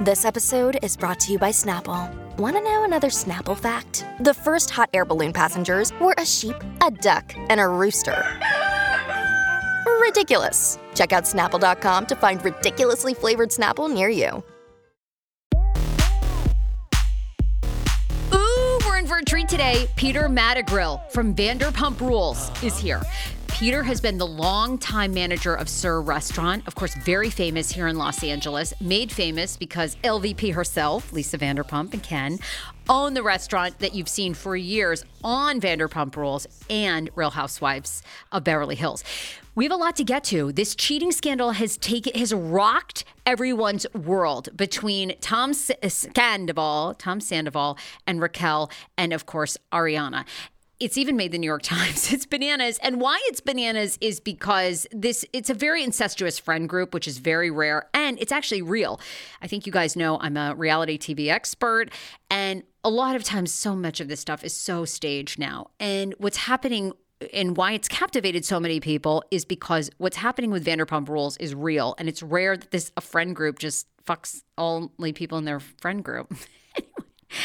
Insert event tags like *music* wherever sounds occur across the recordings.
This episode is brought to you by Snapple. Want to know another Snapple fact? The first hot air balloon passengers were a sheep, a duck, and a rooster. Ridiculous. Check out snapple.com to find ridiculously flavored Snapple near you. Ooh, we're in for a treat today. Peter Madrigal from Vanderpump Rules is here. Peter has been the longtime manager of SUR Restaurant, of course, very famous here in Los Angeles, made famous because LVP herself, Lisa Vanderpump and Ken, own the restaurant that you've seen for years on Vanderpump Rules and Real Housewives of Beverly Hills. We have a lot to get to. This cheating scandal has taken has rocked everyone's world between Tom Sandoval, Tom Sandoval, and Raquel, and of course Ariana it's even made the New York *laughs* Times. It's bananas. And why it's bananas is because this it's a very incestuous friend group, which is very rare and it's actually real. I think you guys know I'm a reality TV expert and a lot of times so much of this stuff is so staged now. And what's happening and why it's captivated so many people is because what's happening with Vanderpump Rules is real and it's rare that this a friend group just fucks only people in their friend group. *laughs*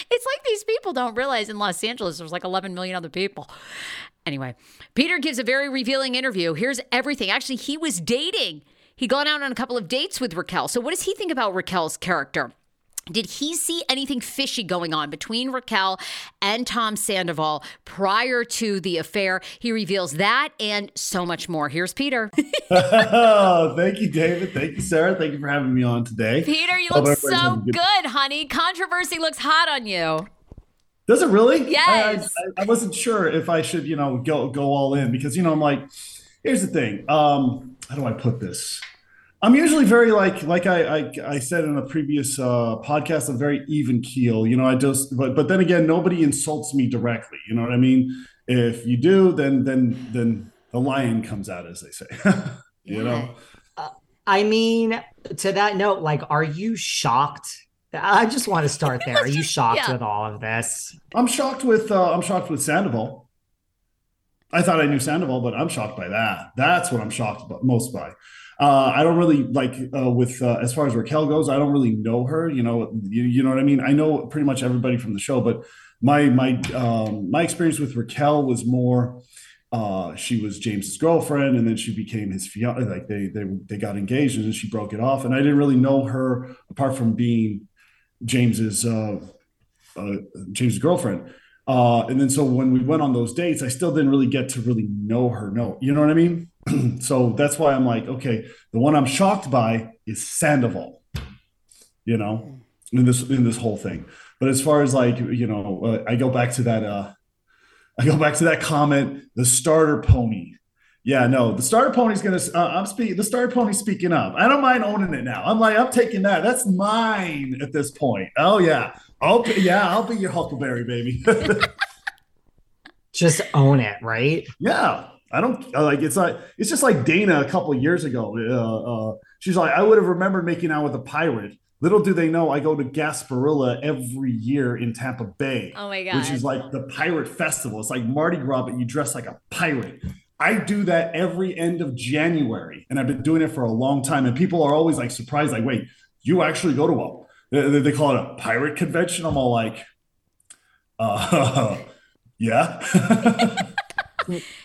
it's like these people don't realize in Los Angeles there's like 11 million other people. Anyway, Peter gives a very revealing interview. Here's everything. Actually, he was dating. He'd gone out on a couple of dates with Raquel. So, what does he think about Raquel's character? Did he see anything fishy going on between Raquel and Tom Sandoval prior to the affair? He reveals that and so much more. Here's Peter. oh, *laughs* *laughs* thank you, David. Thank you, Sarah. Thank you for having me on today. Peter, you look so good. good, honey. Controversy looks hot on you. Does it really? Yes. I, I, I, wasn't sure if I should, you know, go go all in because you know I'm like, here's the thing. Um, how do I put this? I'm usually very like like I I, I said in a previous uh, podcast, I'm very even keel. You know, I just but but then again, nobody insults me directly. You know what I mean? If you do, then then then the lion comes out, as they say. *laughs* you yeah. know. Uh, I mean, to that note, like, are you shocked? I just want to start there. Are you *laughs* shocked yeah. with all of this? I'm shocked with uh, I'm shocked with Sandoval. I thought I knew Sandoval, but I'm shocked by that. That's what I'm shocked about most by. Uh, I don't really like uh, with uh, as far as Raquel goes. I don't really know her. You know, you, you know what I mean. I know pretty much everybody from the show, but my my um, my experience with Raquel was more. Uh, she was James's girlfriend, and then she became his fiance. Like they they they got engaged, and then she broke it off. And I didn't really know her apart from being James's uh, uh, James's girlfriend. Uh, and then so when we went on those dates, I still didn't really get to really know her. No, you know what I mean? *clears throat* so that's why I'm like, okay, the one I'm shocked by is Sandoval. You know, in this in this whole thing. But as far as like you know, uh, I go back to that. Uh, I go back to that comment. The starter pony. Yeah, no, the starter pony's gonna. Uh, I'm speaking. The starter pony's speaking up. I don't mind owning it now. I'm like, I'm taking that. That's mine at this point. Oh yeah, I'll be, yeah, I'll be your Huckleberry baby. *laughs* Just own it, right? Yeah, I don't like. It's like it's just like Dayna a couple years ago. Uh, uh, she's like, I would have remembered making out with a pirate. Little do they know, I go to Gasparilla every year in Tampa Bay. Oh my god! Which is like the pirate festival. It's like Mardi Gras, but you dress like a pirate. I do that every end of January, and I've been doing it for a long time. And people are always like surprised, like, "Wait, you actually go to a?" They, they call it a pirate convention. I'm all like, uh, *laughs* "Yeah." *laughs*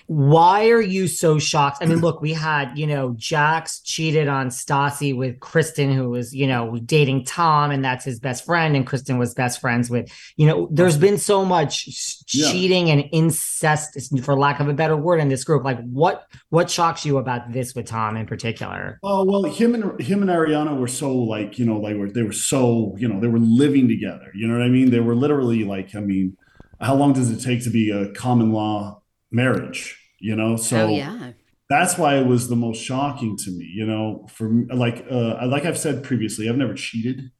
Why are you so shocked? I mean, look, we had, you know, Jax cheated on Stassi with Kristen, who was, you know, dating Tom, and that's his best friend. And Kristen was best friends with, you know, there's been so much yeah. cheating and incest, for lack of a better word, in this group. Like, what what shocks you about this with Tom in particular? Oh well, him and him and Ariana were so like, you know, like were they were so, you know, they were living together. You know what I mean? They were literally like, I mean, how long does it take to be a common law marriage, you know? So oh, yeah. that's why it was the most shocking to me, you know, for like, uh, like I've said previously, I've never cheated,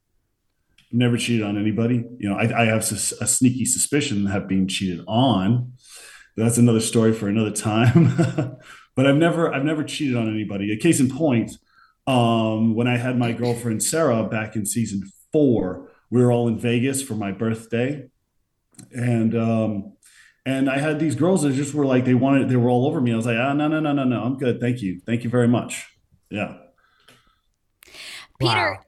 never cheated on anybody. You know, I, I have a sneaky suspicion have been cheated on. That's another story for another time. *laughs* but I've never, I've never cheated on anybody. A case in point, um, when I had my girlfriend Sarah back in season four, we were all in Vegas for my birthday, and um, and I had these girls that just were like, they wanted, they were all over me. I was like, ah, no, no, no, no, no. I'm good. Thank you. Thank you very much. Yeah. Peter, wow.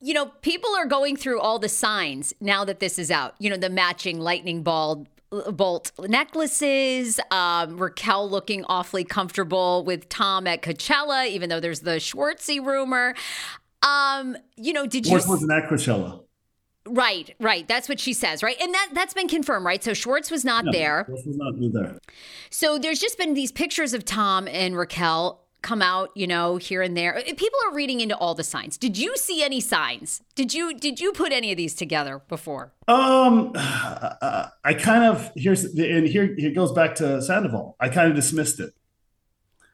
you know, people are going through all the signs now that this is out, you know, the matching lightning ball bolt necklaces. Um, Raquel looking awfully comfortable with Tom at Coachella, even though there's the Schwartzy rumor. Um, you know, did you? What was at Coachella? Right, right. That's what she says, right? And that that's been confirmed, right? So Schwartz was not no, there. Schwartz was not there. So there's just been these pictures of Tom and Raquel come out, you know, here and there. People are reading into all the signs. Did you see any signs? Did you did you put any of these together before? Um, *sighs* uh, I kind of here's and here it goes back to Sandoval. I kind of dismissed it.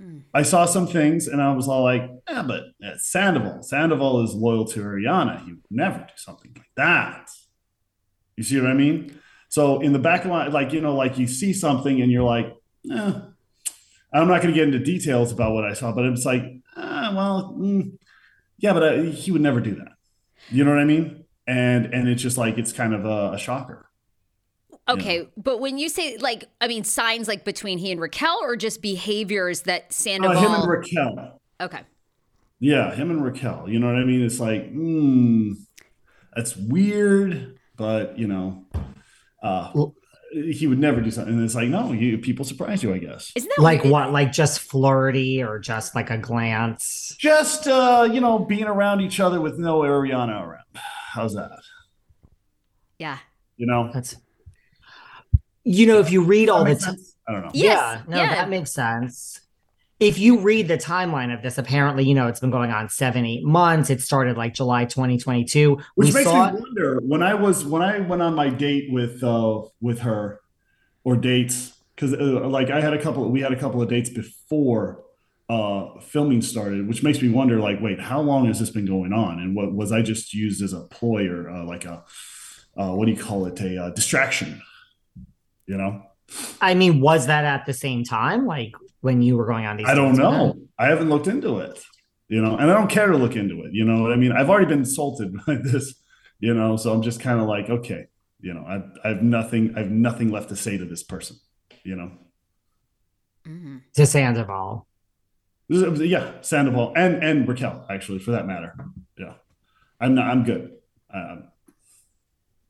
Mm. I saw some things and I was all like, yeah, but Sandoval. Sandoval is loyal to Ariana. He would never do something like that. You see what I mean? So in the back of my, like, you know, like you see something and you're like, eh. I'm not going to get into details about what I saw, but it's like, ah, well, mm, yeah, but uh, he would never do that. You know what I mean? And and it's just like it's kind of a, a shocker. Okay, yeah. but when you say like, I mean, signs like between he and Raquel, or just behaviors that Sandoval. Uh, him and Raquel. Okay. Yeah, him and Raquel. You know what I mean? It's like, hmm, that's weird, but you know, uh, well, he would never do something. And it's like, no, you, people surprise you, I guess. Isn't that like weird? what? Like just flirty or just like a glance? Just uh, you know, being around each other with no Ariana around. How's that? Yeah. You know, that's you know, if you read all the time, don't know. Yes, yeah, no, yeah. that makes sense. If you read the timeline of this, apparently, you know, it's been going on seven, eight months. It started like July 2022. Which we makes saw- me wonder when I was when I went on my date with uh with her or dates because uh, like I had a couple we had a couple of dates before uh, filming started, which makes me wonder, like, wait, how long has this been going on? And what was I just used as a ploy or uh, like a uh, what do you call it, a uh, distraction? You know? I mean was that at the same time like when you were going on these i don't know. i haven't looked into it you know and i don't care to look into it you know what i mean? I've already been insulted *laughs* by this you know so i'm just kind of like okay you know I've, I've nothing i've nothing left to say to this person you know? Mm-hmm. to sandoval. Yeah sandoval and and raquel actually for that matter. Yeah. I'm not i'm good. Um,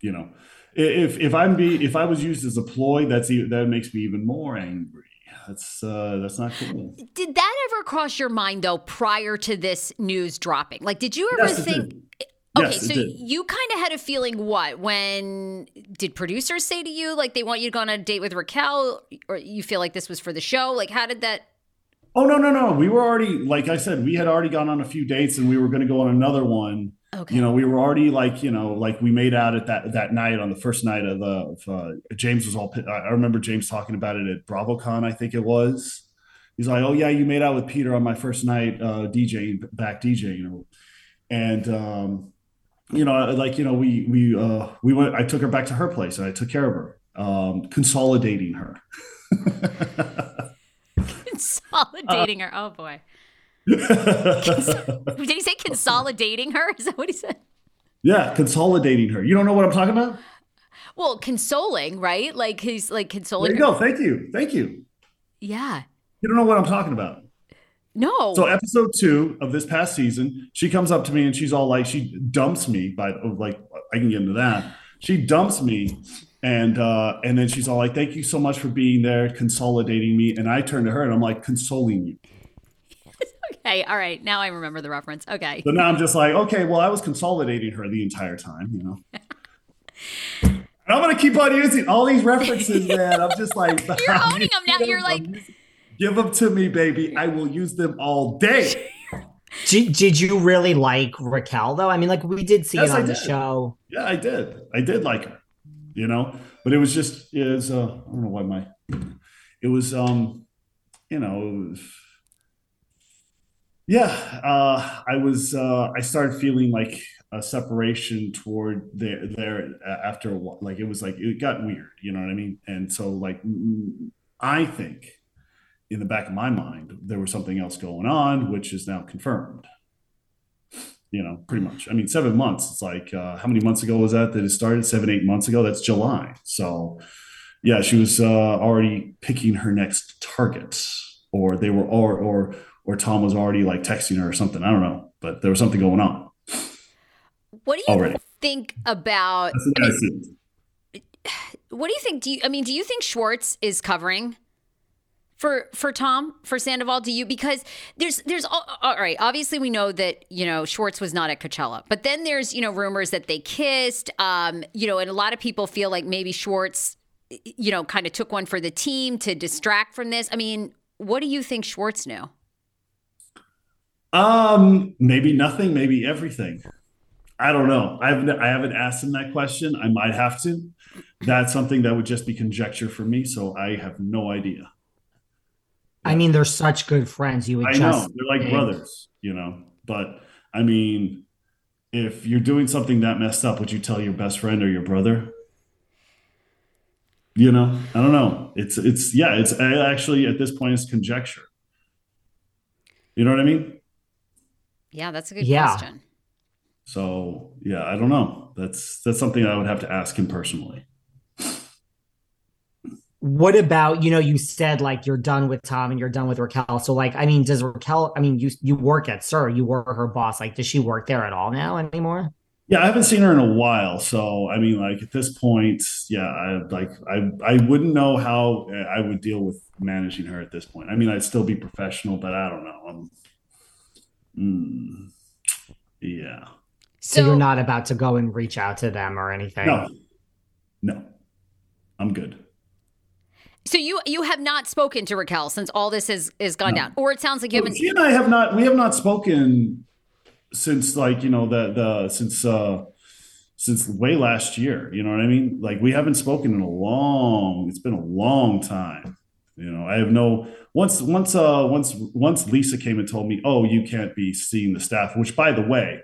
you know if if I'm be if I was used as a ploy, that's that makes me even more angry. That's uh, that's not cool. Did that ever cross your mind though prior to this news dropping? Like, did you ever yes, think? Okay, Yes, so you kind of had a feeling what when did producers say to you like they want you to go on a date with Raquel or you feel like this was for the show? Like how did that Oh no, no, no. We were already like I said, we had already gone on a few dates and we were going to go on another one. Okay. You know, we were already like, you know, like we made out at that that night on the first night of the of, uh, James was all I remember James talking about it at BravoCon, I think it was. He's like, "Oh yeah, you made out with Peter on my first night uh DJing back DJing." You know. And um you know, like you know, we we uh we went I took her back to her place and I took care of her. Um consolidating her. *laughs* consolidating her? Oh boy. *laughs* *laughs* Did he say consolidating her? Is that what he said? Yeah, consolidating her. You don't know what I'm talking about? Well, consoling, right? Like he's like consoling There you her. go. Thank you. Thank you. Yeah. You don't know what I'm talking about. No. So episode two of this past season, she comes up to me and she's all like, she dumps me by like I can get into that. She dumps me and uh and then she's all like, Thank you so much for being there, consolidating me. And I turn to her and I'm like, consoling you. Okay, all right. Now I remember the reference. Okay. So now I'm just like, okay, well, I was consolidating her the entire time, you know. *laughs* And I'm gonna keep on using all these references, *laughs* man. I'm just like You're *laughs* owning them now. You're like- give them to me, baby. I will use them all day. Did, did you really like Raquel though? I mean, like we did see Yes, it I on the did. show. Yeah, I did. I did like her, you know, but it was just it was uh, I don't know why my it was um you know it was, yeah uh I was uh I started feeling like a separation toward there there after a while. like it was like it got weird, you know what I mean? And so like I think in the back of my mind there was something else going on, which is now confirmed you know, pretty much. I mean, seven months. It's like uh, how many months ago was that that it started? Seven, eight months ago. That's July. So, yeah, she was uh, already picking her next target, or they were, or or or Tom was already like texting her or something. I don't know, but there was something going on. What do you Already. think about That's the I see what do you think? Do you I mean, do you think Schwartz is covering for for Tom for Sandoval? Do you because there's there's all, all right. Obviously, we know that you know Schwartz was not at Coachella, but then there's you know rumors that they kissed. Um, you know, and a lot of people feel like maybe Schwartz, you know, kind of took one for the team to distract from this. I mean, what do you think Schwartz knew? Um, maybe nothing, maybe everything. I don't know. I've I haven't asked him that question. I might have to. That's something that would just be conjecture for me. So I have no idea. I mean, they're such good friends. You would I just know they're like think- brothers, you know. But I mean, if you're doing something that messed up, would you tell your best friend or your brother? You know, I don't know. It's it's yeah. It's actually at this point it's conjecture. You know what I mean? Yeah, that's a good Yeah. question. So yeah, I don't know. That's that's something I would have to ask him personally. What about, you know, you said like you're done with Tom and you're done with Raquel. So like, I mean, does Raquel, I mean, you you work at SUR, you were her boss. Like, does she work there at all now anymore? Yeah, I haven't seen her in a while, so I mean, like at this point, yeah, I like I I wouldn't know how I would deal with managing her at this point. I mean, I'd still be professional, but I don't know. I'm, mm, yeah, So, you're not about to go and reach out to them or anything. no, no, I'm good. So you you have not spoken to Raquel since all this has is gone No. down, or it sounds like you haven't. She and I have not we have not spoken since like you know the the since uh since way last year. You know what I mean? Like we haven't spoken in a long. It's been a long time. You know, I have no once once uh once once Lisa came and told me, oh, you can't be seeing the staff. Which by the way,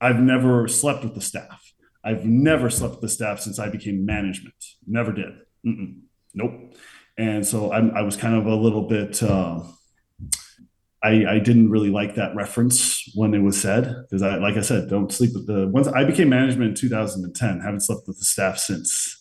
I've never slept with the staff. I've never slept with the staff since I became management. Never did. Mm-mm. Nope. And so I'm, I was kind of a little bit. Uh, I, I didn't really like that reference when it was said because I, like I said, don't sleep with the. Once I became management in 2010, haven't slept with the staff since.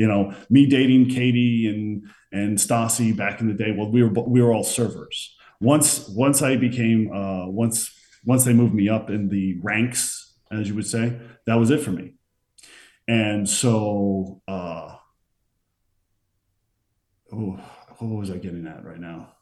You know, me dating Katie and and Stassi back in the day. Well, we were we were all servers. Once once I became uh, once once they moved me up in the ranks, as you would say, that was it for me. And so, uh, oh, what was I getting at right now?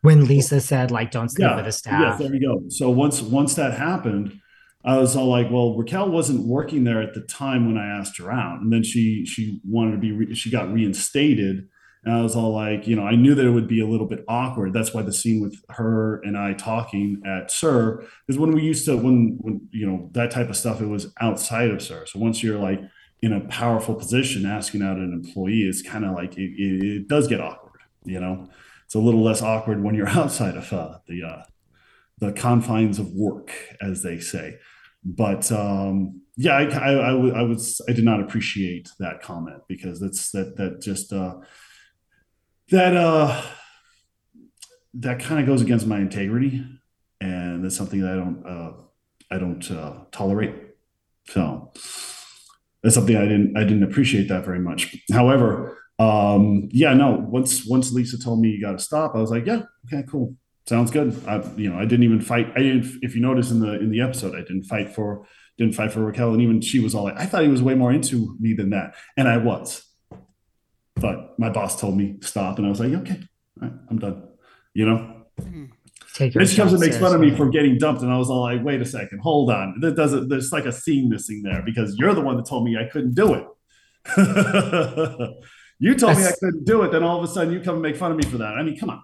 When Lisa said, like, don't sleep yeah, with the Yes, staff. there you go. So once once that happened, I was all like, well, Raquel wasn't working there at the time when I asked her out, and then she she wanted to be re- she got reinstated, and I was all like, you know, I knew that it would be a little bit awkward. That's why the scene with her and I talking at SUR is when we used to when when you know that type of stuff. It was outside of SUR. So once you're like in a powerful position asking out an employee, it's kind of like it, it, it, does get awkward. You know, it's a little less awkward when you're *laughs* outside of uh, the uh, the confines of work, as they say. But um, yeah, I, was I did not appreciate that comment because that's that that just uh, that uh, that kind of goes against my integrity, and that's something that I don't uh, I don't uh, tolerate. So that's something I didn't I didn't appreciate that very much. However, um, yeah, no. Once once Lisa told me you got to stop, I was like, yeah, okay, cool, sounds good. I you know I didn't even fight. I didn't. If you notice in the in the episode, I didn't fight for didn't fight for Raquel, and even she was all like, I thought he was way more into me than that, and I was. But my boss told me stop, and I was like, okay, right, I'm done. You know. Mm-hmm. Take. Then she comes and makes fun of me for getting dumped, and I was all like, "Wait a second, hold on. There doesn't. There's like a scene missing there because you're the one that told me I couldn't do it. *laughs* you told That's... me I couldn't do it. Then all of a sudden you come and make fun of me for that. I mean, come on.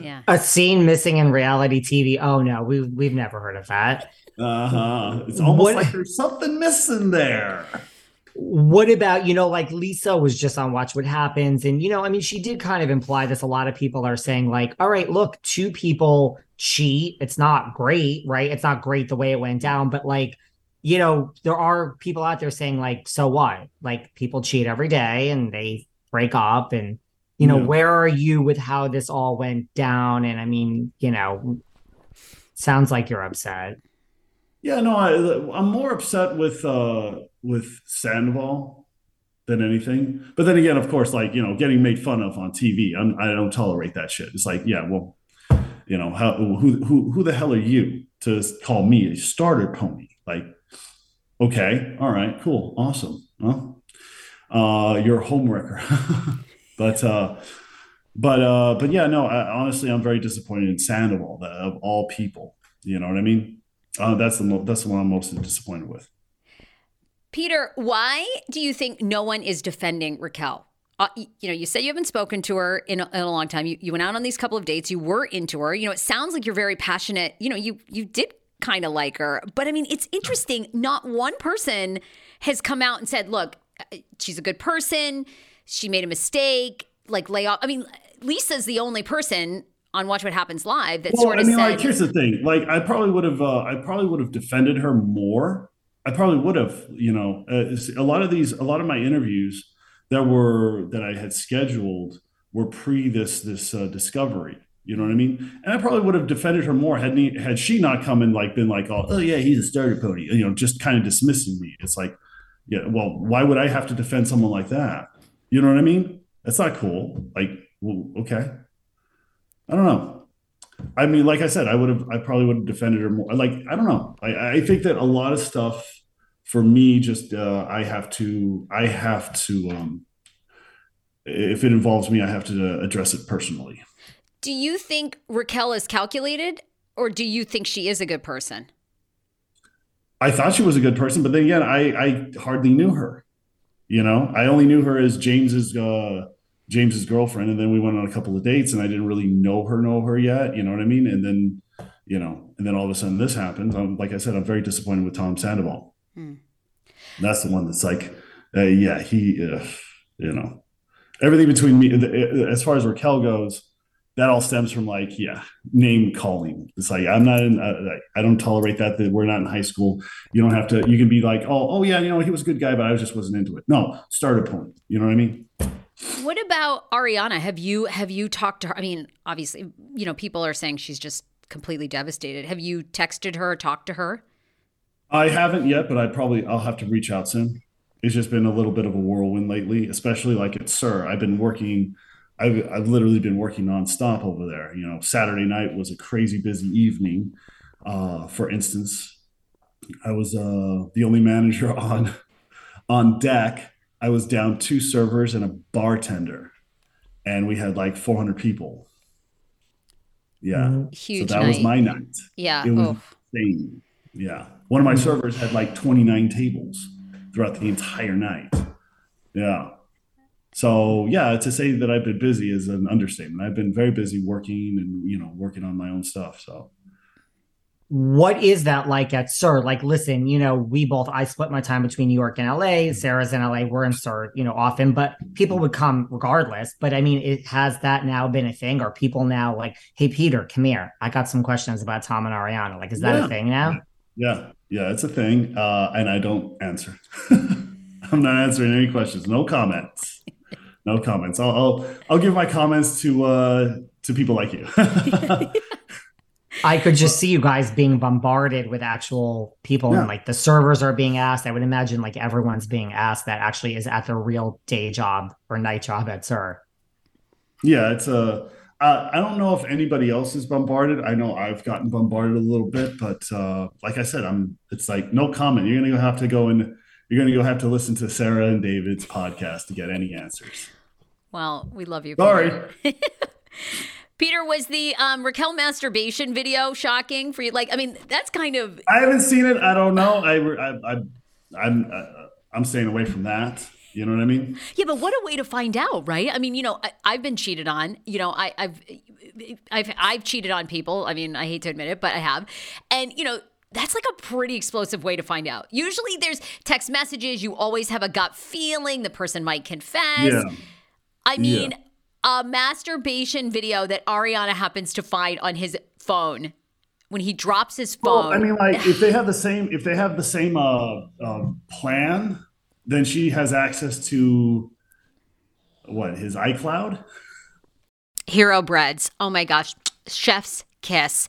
Yeah. *laughs* A scene missing in reality TV. Oh no, we we've never heard of that. Uh huh. It's almost what... like there's something missing there what about you know like lisa was just on watch what happens and you know i mean she did kind of imply this a lot of people are saying like all right look two people cheat it's not great right it's not great the way it went down but like you know there are people out there saying like so what like people cheat every day and they break up and you know yeah. where are you with how this all went down and i mean you know sounds like you're upset yeah, no, I, I'm more upset with uh, with Sandoval than anything. But then again, of course, like you know, getting made fun of on TV, I'm, I do not tolerate that shit. It's like, yeah, well, you know, how who who who the hell are you to call me a starter pony? Like, okay, all right, cool, awesome. Huh? Uh, you're a homewrecker. *laughs* but uh, but uh, but yeah, no, I, honestly, I'm very disappointed in Sandoval, of all people. You know what I mean? Uh, that's the mo- that's the one I'm most disappointed with. Peter, why do you think no one is defending Raquel? Uh, you, know, you said you haven't spoken to her in a, in a long time. You, you went out on these couple of dates. You were into her. You know, it sounds like you're very passionate. You know, you you did kind of like her, but I mean, it's interesting. Not one person has come out and said, "Look, uh, she's a good person. She made a mistake." Like lay off. I mean, Lisa's the only person on Watch What Happens Live that well, sort of I mean, said, like, here's the thing. Like, I probably would have, uh, I probably would have defended her more. I probably would have, you know, uh, a lot of these, a lot of my interviews that were that I had scheduled were pre this this uh, discovery. You know what I mean? And I probably would have defended her more had he, had she not come and like been like, oh, oh yeah, he's a starter pony, you know, just kind of dismissing me. It's like, yeah, well, why would I have to defend someone like that? You know what I mean? That's not cool. Like, well, okay, I don't know. I mean, like I said, I would have, I probably would have defended her more. Like, I don't know. I, I think that a lot of stuff for me, just uh, I have to, I have to, um, if it involves me, I have to address it personally. Do you think Raquel is calculated, or do you think she is a good person? I thought she was a good person, but then again, I I hardly knew her. You know, I only knew her as James's uh, James's girlfriend, and then we went on a couple of dates, and I didn't really know her, know her yet. You know what I mean? And then, you know, and then all of a sudden this happens. I'm like I said, I'm very disappointed with Tom Sandoval. Hmm. That's the one that's like, uh, yeah, he, uh, you know, everything between me, uh, as far as Raquel goes, that all stems from like, yeah, name calling. It's like I'm not in. Uh, I don't tolerate that. That we're not in high school. You don't have to. You can be like, oh, oh yeah, you know, he was a good guy, but I just wasn't into it. No, start a point. You know what I mean? What about Ariana? Have you have you talked to her? I mean, obviously, you know, people are saying she's just completely devastated. Have you texted her, talked to her? I haven't yet, but I probably I'll have to reach out soon. It's just been a little bit of a whirlwind lately, especially like at SUR I've been working. I've, I've literally been working nonstop over there. You know, Saturday night was a crazy busy evening. Uh, for instance, I was uh, the only manager *laughs* on on deck I was down two servers and a bartender, and we had like 400 people. Yeah, mm-hmm. huge. So that night. was my night. Yeah. It was insane. Yeah. One of my servers had like 29 tables throughout the entire night. Yeah. So yeah, to say that I've been busy is an understatement. I've been very busy working and you know working on my own stuff. So what is that like at SUR? Like, listen, you know, we both, I split my time between New York and LA. Sarah's in LA. We're in SUR, you know, often, but people would come regardless. But I mean, it has that now been a thing? Are people now like, hey, Peter, come here. I got some questions about Tom and Ariana. Like, is that yeah. a thing now? Yeah. Yeah. It's a thing. Uh, and I don't answer. *laughs* I'm not answering any questions. No comments. No comments. I'll, I'll, I'll give my comments to, uh, to people like you. *laughs* I could just see you guys being bombarded with actual people yeah. and like the servers are being asked. I would imagine like everyone's being asked that actually is at their real day job or night job at SUR. Yeah, it's a. Uh, I don't know if anybody else is bombarded. I know I've gotten bombarded a little bit, but uh, like I said, I'm. It's like no comment. You're gonna have to go and you're gonna go have to listen to Sarah and David's podcast to get any answers. Well, we love you. Sorry. *laughs* Peter, was the um, Raquel masturbation video shocking for you? Like, I mean, that's kind of. I haven't seen it. I don't know. I, I, I I'm, uh, I'm staying away from that. You know what I mean? Yeah, but what a way to find out, right? I mean, you know, I, have been cheated on. You know, I, I've, I've, I've cheated on people. I mean, I hate to admit it, but I have. And you know, that's like a pretty explosive way to find out. Usually, there's text messages. You always have a gut feeling the person might confess. Yeah. I mean. Yeah a masturbation video that Ariana happens to find on his phone when he drops his phone. Well, I mean, like if they have the *laughs* same if they have the same uh, um, plan, then she has access to what his iCloud. Hero breads. Oh my gosh, chef's kiss.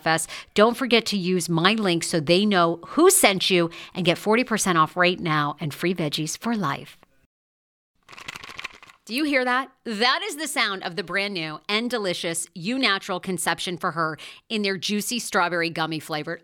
Don't forget to use my link so they know who sent you and get 40% off right now and free veggies for life. Do you hear that? That is the sound of the brand new and delicious Eu Natural Conception for Her in their juicy strawberry gummy flavored.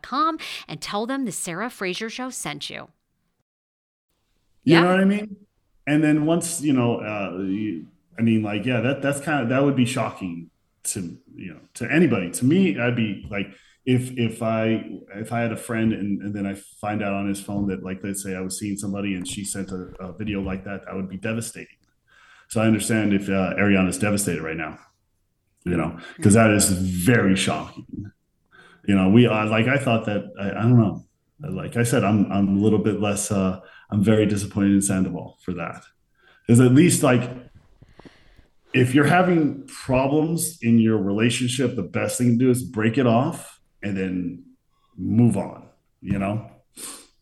and tell them the Sarah Fraser Show sent you. You yeah. know what I mean? And then once you know, uh, you, I mean, like, yeah, that that's kind of that would be shocking to you know to anybody. To me, I'd be like, if if I if I had a friend and, and then I find out on his phone that like let's say I was seeing somebody and she sent a, a video like that, that would be devastating. So I understand if uh, Ariana's devastated right now, you know, because that is very shocking you know, we uh, like I thought that I, I, don't know. Like I said, I'm I'm a little bit less. Uh, I'm very disappointed in Sandoval for that. Because at least like if you're having problems in your relationship, the best thing to do is break it off and then move on. You know,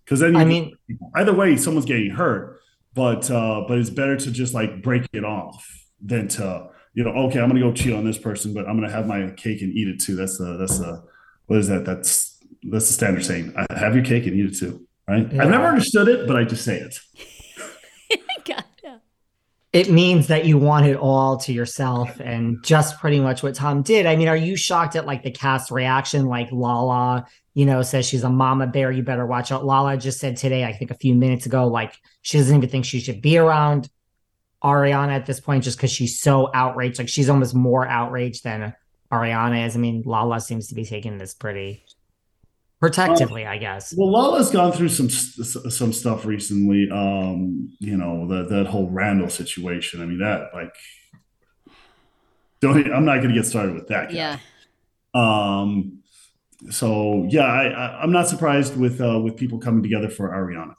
because then I mean, either way, someone's getting hurt. But uh, but it's better to just like break it off than to you know okay, I'm gonna go cheat on this person, but I'm gonna have my cake and eat it too. That's the that's the what is that? That's that's the standard saying. I have your cake and eat it too. Right? Yeah. I've never understood it, but I just say it. *laughs* It means that you want it all to yourself and just pretty much what Tom did. I mean, are you shocked at like the cast reaction? Like Lala, you know, says she's a mama bear. You better watch out. Lala just said today, I think a few minutes ago, like she doesn't even think she should be around Ariana at this point just because she's so outraged. Like she's almost more outraged than Ariana is. I mean, Lala seems to be taking this pretty protectively, uh, I guess. Well, Lala's gone through some some stuff recently. Um, you know, that that whole Randall situation. I mean, that like, don't. I'm not going to get started with that. Guy. Yeah. Um. So yeah, I, I am not surprised with uh with people coming together for Ariana.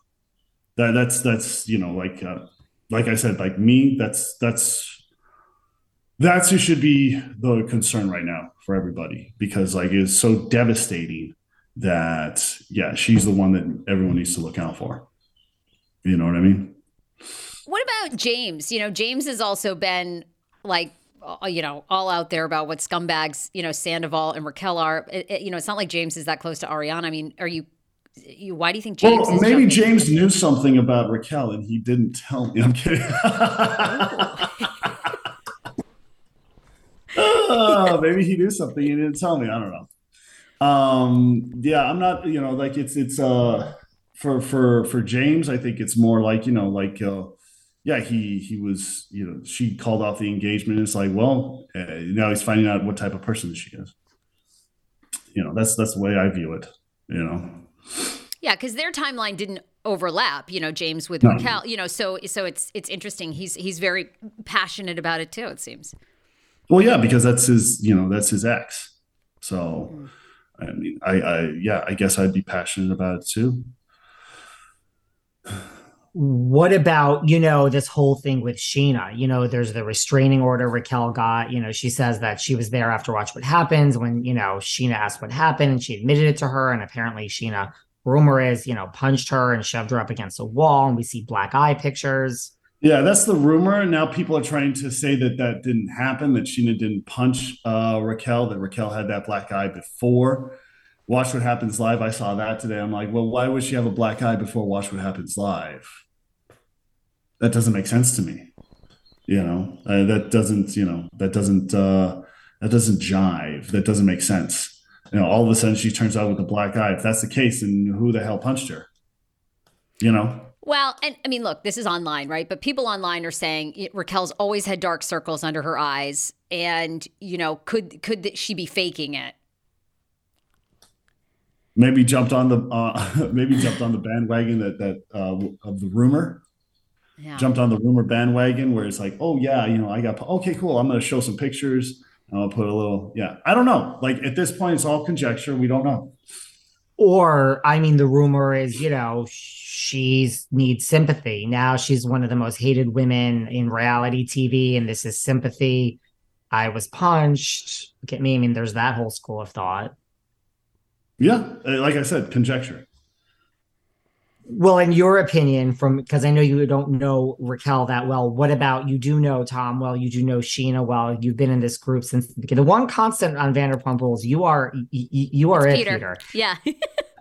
That that's that's you know like uh, like I said like me that's that's that's who should be the concern right now for everybody because like it's so devastating that yeah she's the one that everyone needs to look out for you know what i mean what about james you know james has also been like you know all out there about what scumbags you know sandoval and raquel are it, it, you know it's not like james is that close to ariana i mean are you you, why do you think James? Well, maybe James knew something about Raquel and he didn't tell me. I'm kidding. *laughs* uh, maybe he knew something he didn't tell me. I don't know. Um, yeah, I'm not. You know, like it's it's uh for for for James. I think it's more like you know like. Uh, yeah, he he was, you know, she called off the engagement. It's like, well, uh, now he's finding out what type of person she is. You know, that's that's the way I view it. You know. Yeah, because their timeline didn't overlap. You know, James with no. Raquel. You know, so so it's it's interesting. He's he's very passionate about it too. It seems. Well, yeah, because that's his. You know, that's his ex. So, mm. I mean, I, I yeah, I guess I'd be passionate about it too what about you know this whole thing with Scheana? You know, there's the restraining order Raquel got. You know, she says that she was there after Watch What Happens when you know Scheana asked what happened, and she admitted it to her. And apparently, Scheana, rumor is, you know, punched her and shoved her up against a wall, and we see black eye pictures. Yeah, that's the rumor. Now people are trying to say that that didn't happen, that Scheana didn't punch uh, Raquel, that Raquel had that black eye before. Watch What Happens Live. I saw that today. I'm like, well, why would she have a black eye before Watch What Happens Live? That doesn't make sense to me. You know, uh, that doesn't, you know, that doesn't, uh, that doesn't jive. That doesn't make sense. You know, all of a sudden she turns out with a black eye. If that's the case, then who the hell punched her? You know? Well, and I mean, look, this is online, right? But people online are saying Raquel's always had dark circles under her eyes, and you know, could could she be faking it? maybe jumped on the uh, *laughs* maybe jumped on the bandwagon that that uh, of the rumor. Yeah. Jumped on the rumor bandwagon where it's like, oh yeah, you know, I got okay, cool. I'm going to show some pictures. I'll put a little, yeah. I don't know. Like at this point, it's all conjecture. We don't know. Or I mean, the rumor is, you know, she's needs sympathy. Now she's one of the most hated women in reality TV, and this is sympathy. I was punched. Get me? I mean, there's that whole school of thought. Yeah, uh, like I said, conjecture. Well, in your opinion, from because I know you don't know Raquel that well, what about you do know Tom well, you do know Scheana well, you've been in this group since the beginning. The one constant on Vanderpump Rules, you are you, you are it's it, Peter. Peter. Yeah. *laughs*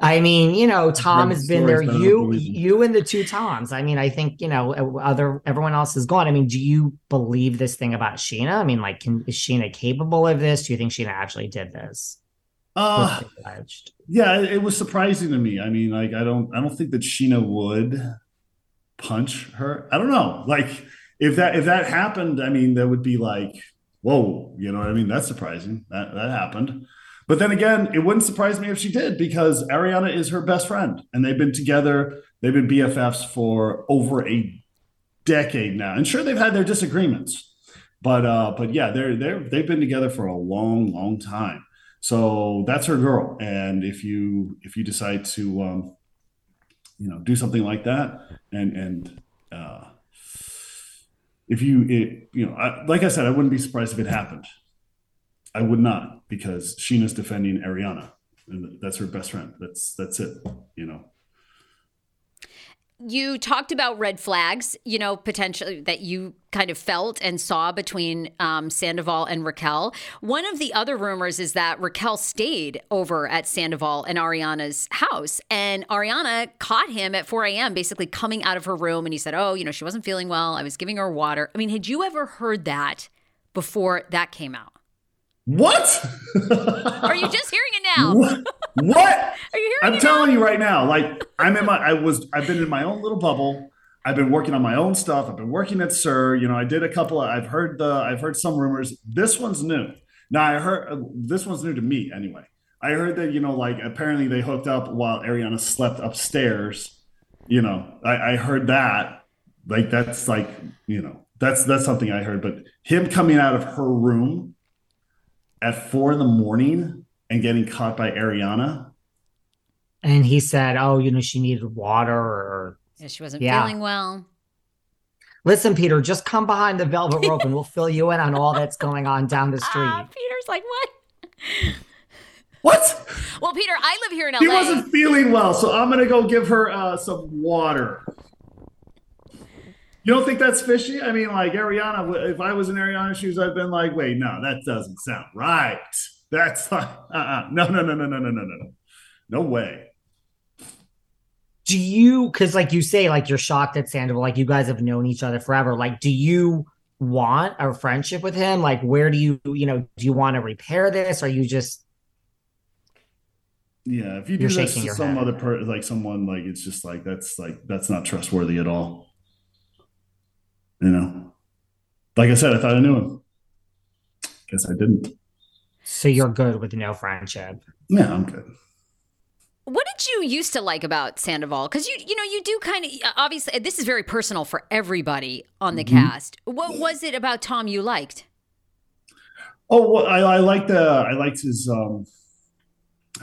I mean, you know, Tom has been there. You, you, and the two Toms. I mean, I think you know, other everyone else is gone. I mean, do you believe this thing about Scheana? I mean, like, can, is Scheana capable of this? Do you think Scheana actually did this? Uh, yeah, it was surprising to me. I mean, like I don't, I don't think that Scheana would punch her. I don't know. Like if that if that happened, I mean, that would be like, whoa, you know what I mean? That's surprising. That that happened. But then again, it wouldn't surprise me if she did because Ariana is her best friend, and they've been together. They've been BFFs for over a decade now, and sure, they've had their disagreements, but uh, but yeah, they're they're they've been together for a long, long time. So that's her girl. And if you if you decide to um, you know do something like that, and and uh, if you it, you know I, like I said, I wouldn't be surprised if it happened. I would not because Scheana's defending Ariana, and that's her best friend. That's that's it. You know you talked about red flags, you know, potentially that you kind of felt and saw between um, Sandoval and Raquel. One of the other rumors is that Raquel stayed over at Sandoval and Ariana's house, and Ariana caught him at 4 a.m., basically coming out of her room, and he said, "Oh, you know, she wasn't feeling well. I was giving her water." I mean, had you ever heard that before that came out? What? Are you just hearing it now? What? what? Are you hearing I'm telling now? you right now. Like I'm in my I was I've been in my own little bubble. I've been working on my own stuff. I've been working at SUR. You know, I did a couple of, I've heard the I've heard some rumors. This one's new. Now I heard uh, this one's new to me anyway. I heard that, you know, like apparently they hooked up while Ariana slept upstairs. You know, I, I heard that. Like that's like, you know, that's that's something I heard. But him coming out of her room at four in the morning and getting caught by Ariana. And he said, "Oh, you know, she needed water, or yeah, she wasn't yeah. feeling well." Listen, Peter, just come behind the velvet rope, and we'll *laughs* fill you in on all that's going on down the street. Uh, Peter's like, "What? *laughs* What?" Well, Peter, I live here in LA. He wasn't feeling well, so I'm gonna go give her uh, some water. You don't think that's fishy? I mean, like Ariana, if I was in Ariana's shoes, I've been like, wait, no, that doesn't sound right. That's like, uh-uh. no, no, no, no, no, no, no, no, no way. Do you, because like you say, like you're shocked at Sandoval, like you guys have known each other forever. Like, do you want a friendship with him? Like, where do you, you know, do you want to repair this? Or you just yeah, if you do You're this to some head. other per like someone like it's just like that's like that's not trustworthy at all. You know, like I said, I thought I knew him. Guess I didn't. so you're good with no friendship? Yeah, I'm good. What did you used to like about Sandoval? Because you, you know, you do kind of obviously. This is very personal for everybody on the cast. What was it about Tom you liked? Oh, well, I, I liked the I liked his um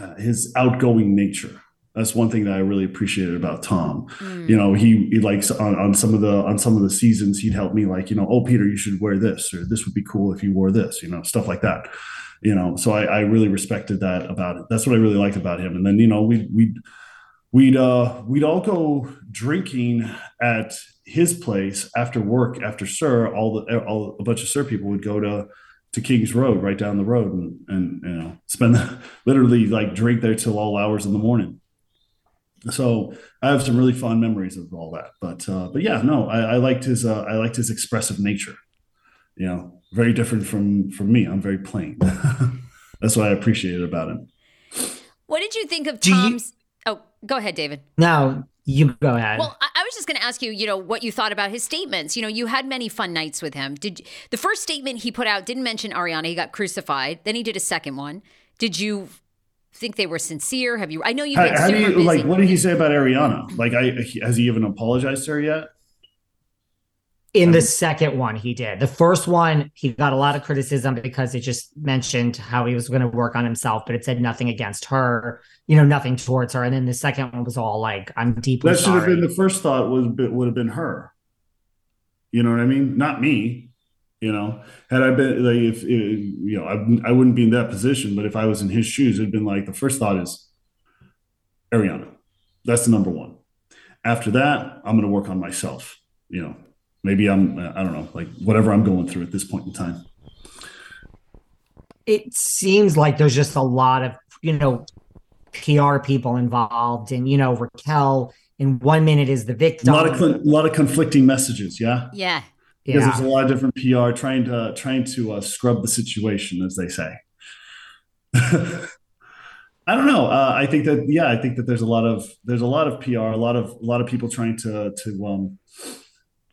uh, his outgoing nature. That's one thing that I really appreciated about Tom. Mm. You know, he, he likes on, on some of the on some of the seasons he'd help me like, you know, oh Peter, you should wear this, or this would be cool if you wore this, you know, stuff like that. You know, so I, I really respected that about it. That's what I really liked about him. And then, you know, we we'd we'd uh we'd all go drinking at his place after work, after SUR, all the all a bunch of SUR people would go to to Kings Road, right down the road, and and you know spend *laughs* literally like drink there till all hours in the morning. So I have some really fond memories of all that. But uh, but yeah, no, I, I liked his uh, I liked his expressive nature. You know, very different from from me. I'm very plain. *laughs* That's what I appreciated about him. What did you think of Do you- Tom's? Oh, go ahead, David. No, you go ahead. Well, I, I was just going to ask you, you know, what you thought about his statements. You know, you had many fun nights with him. Did the first statement he put out didn't mention Ariana? He got crucified. Then he did a second one. Did you think they were sincere? Have you? I know you've How, been how do you busy. like? What did he say about Ariana? Like, I has he even apologized to her yet? In Um, the second one, he did. The first one, he got a lot of criticism because it just mentioned how he was going to work on himself, but it said nothing against her, you know, nothing towards her. And then the second one was all like, "I'm deeply That should have been the first thought. Would would have been her. You know what I mean? Not me. You know, had I been like if uh, you know, I, I wouldn't be in that position. But if I was in his shoes, it'd been like the first thought is Ariana. That's the number one. After that, I'm going to work on myself. You know, maybe I'm I don't know, like whatever I'm going through at this point in time. it seems like there's just a lot of, you know, PR people involved. And, you know, Raquel in one minute is the victim. A victim. lot of con- a lot of conflicting messages. Yeah. yeah. Because yeah. there's a lot of different PR trying to trying to uh, scrub the situation, as they say. *laughs* I don't know. Uh, I think that yeah, I think that there's a lot of there's a lot of PR, a lot of a lot of people trying to to um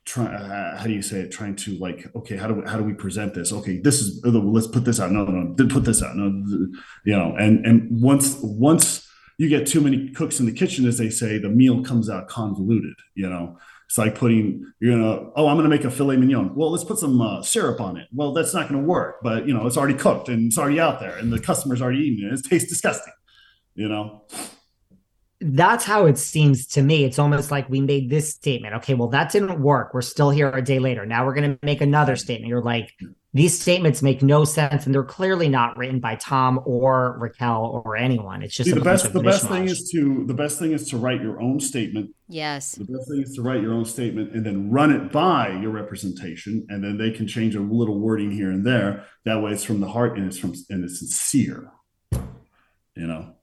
try uh, how do you say it trying to like okay how do we how do we present this okay this is uh, let's put this out no no no put this out no you know and and once once you get too many cooks in the kitchen as they say the meal comes out convoluted you know it's like putting you're gonna oh I'm gonna make a filet mignon. Well, let's put some uh, syrup on it. Well, that's not gonna work. But you know it's already cooked and it's already out there, and the customer's already eating it. It tastes disgusting. You know. That's how it seems to me. It's almost like we made this statement. Okay, well, that didn't work. We're still here a day later. Now we're going to make another statement. You're like, these statements make no sense, and they're clearly not written by Tom or Raquel or anyone. It's just See, a the bunch best of the best thing is to the best thing is to write your own statement. Yes. The best thing is to write your own statement and then run it by your representation, and then they can change a little wording here and there. That way, it's from the heart and it's from and it's sincere. You know.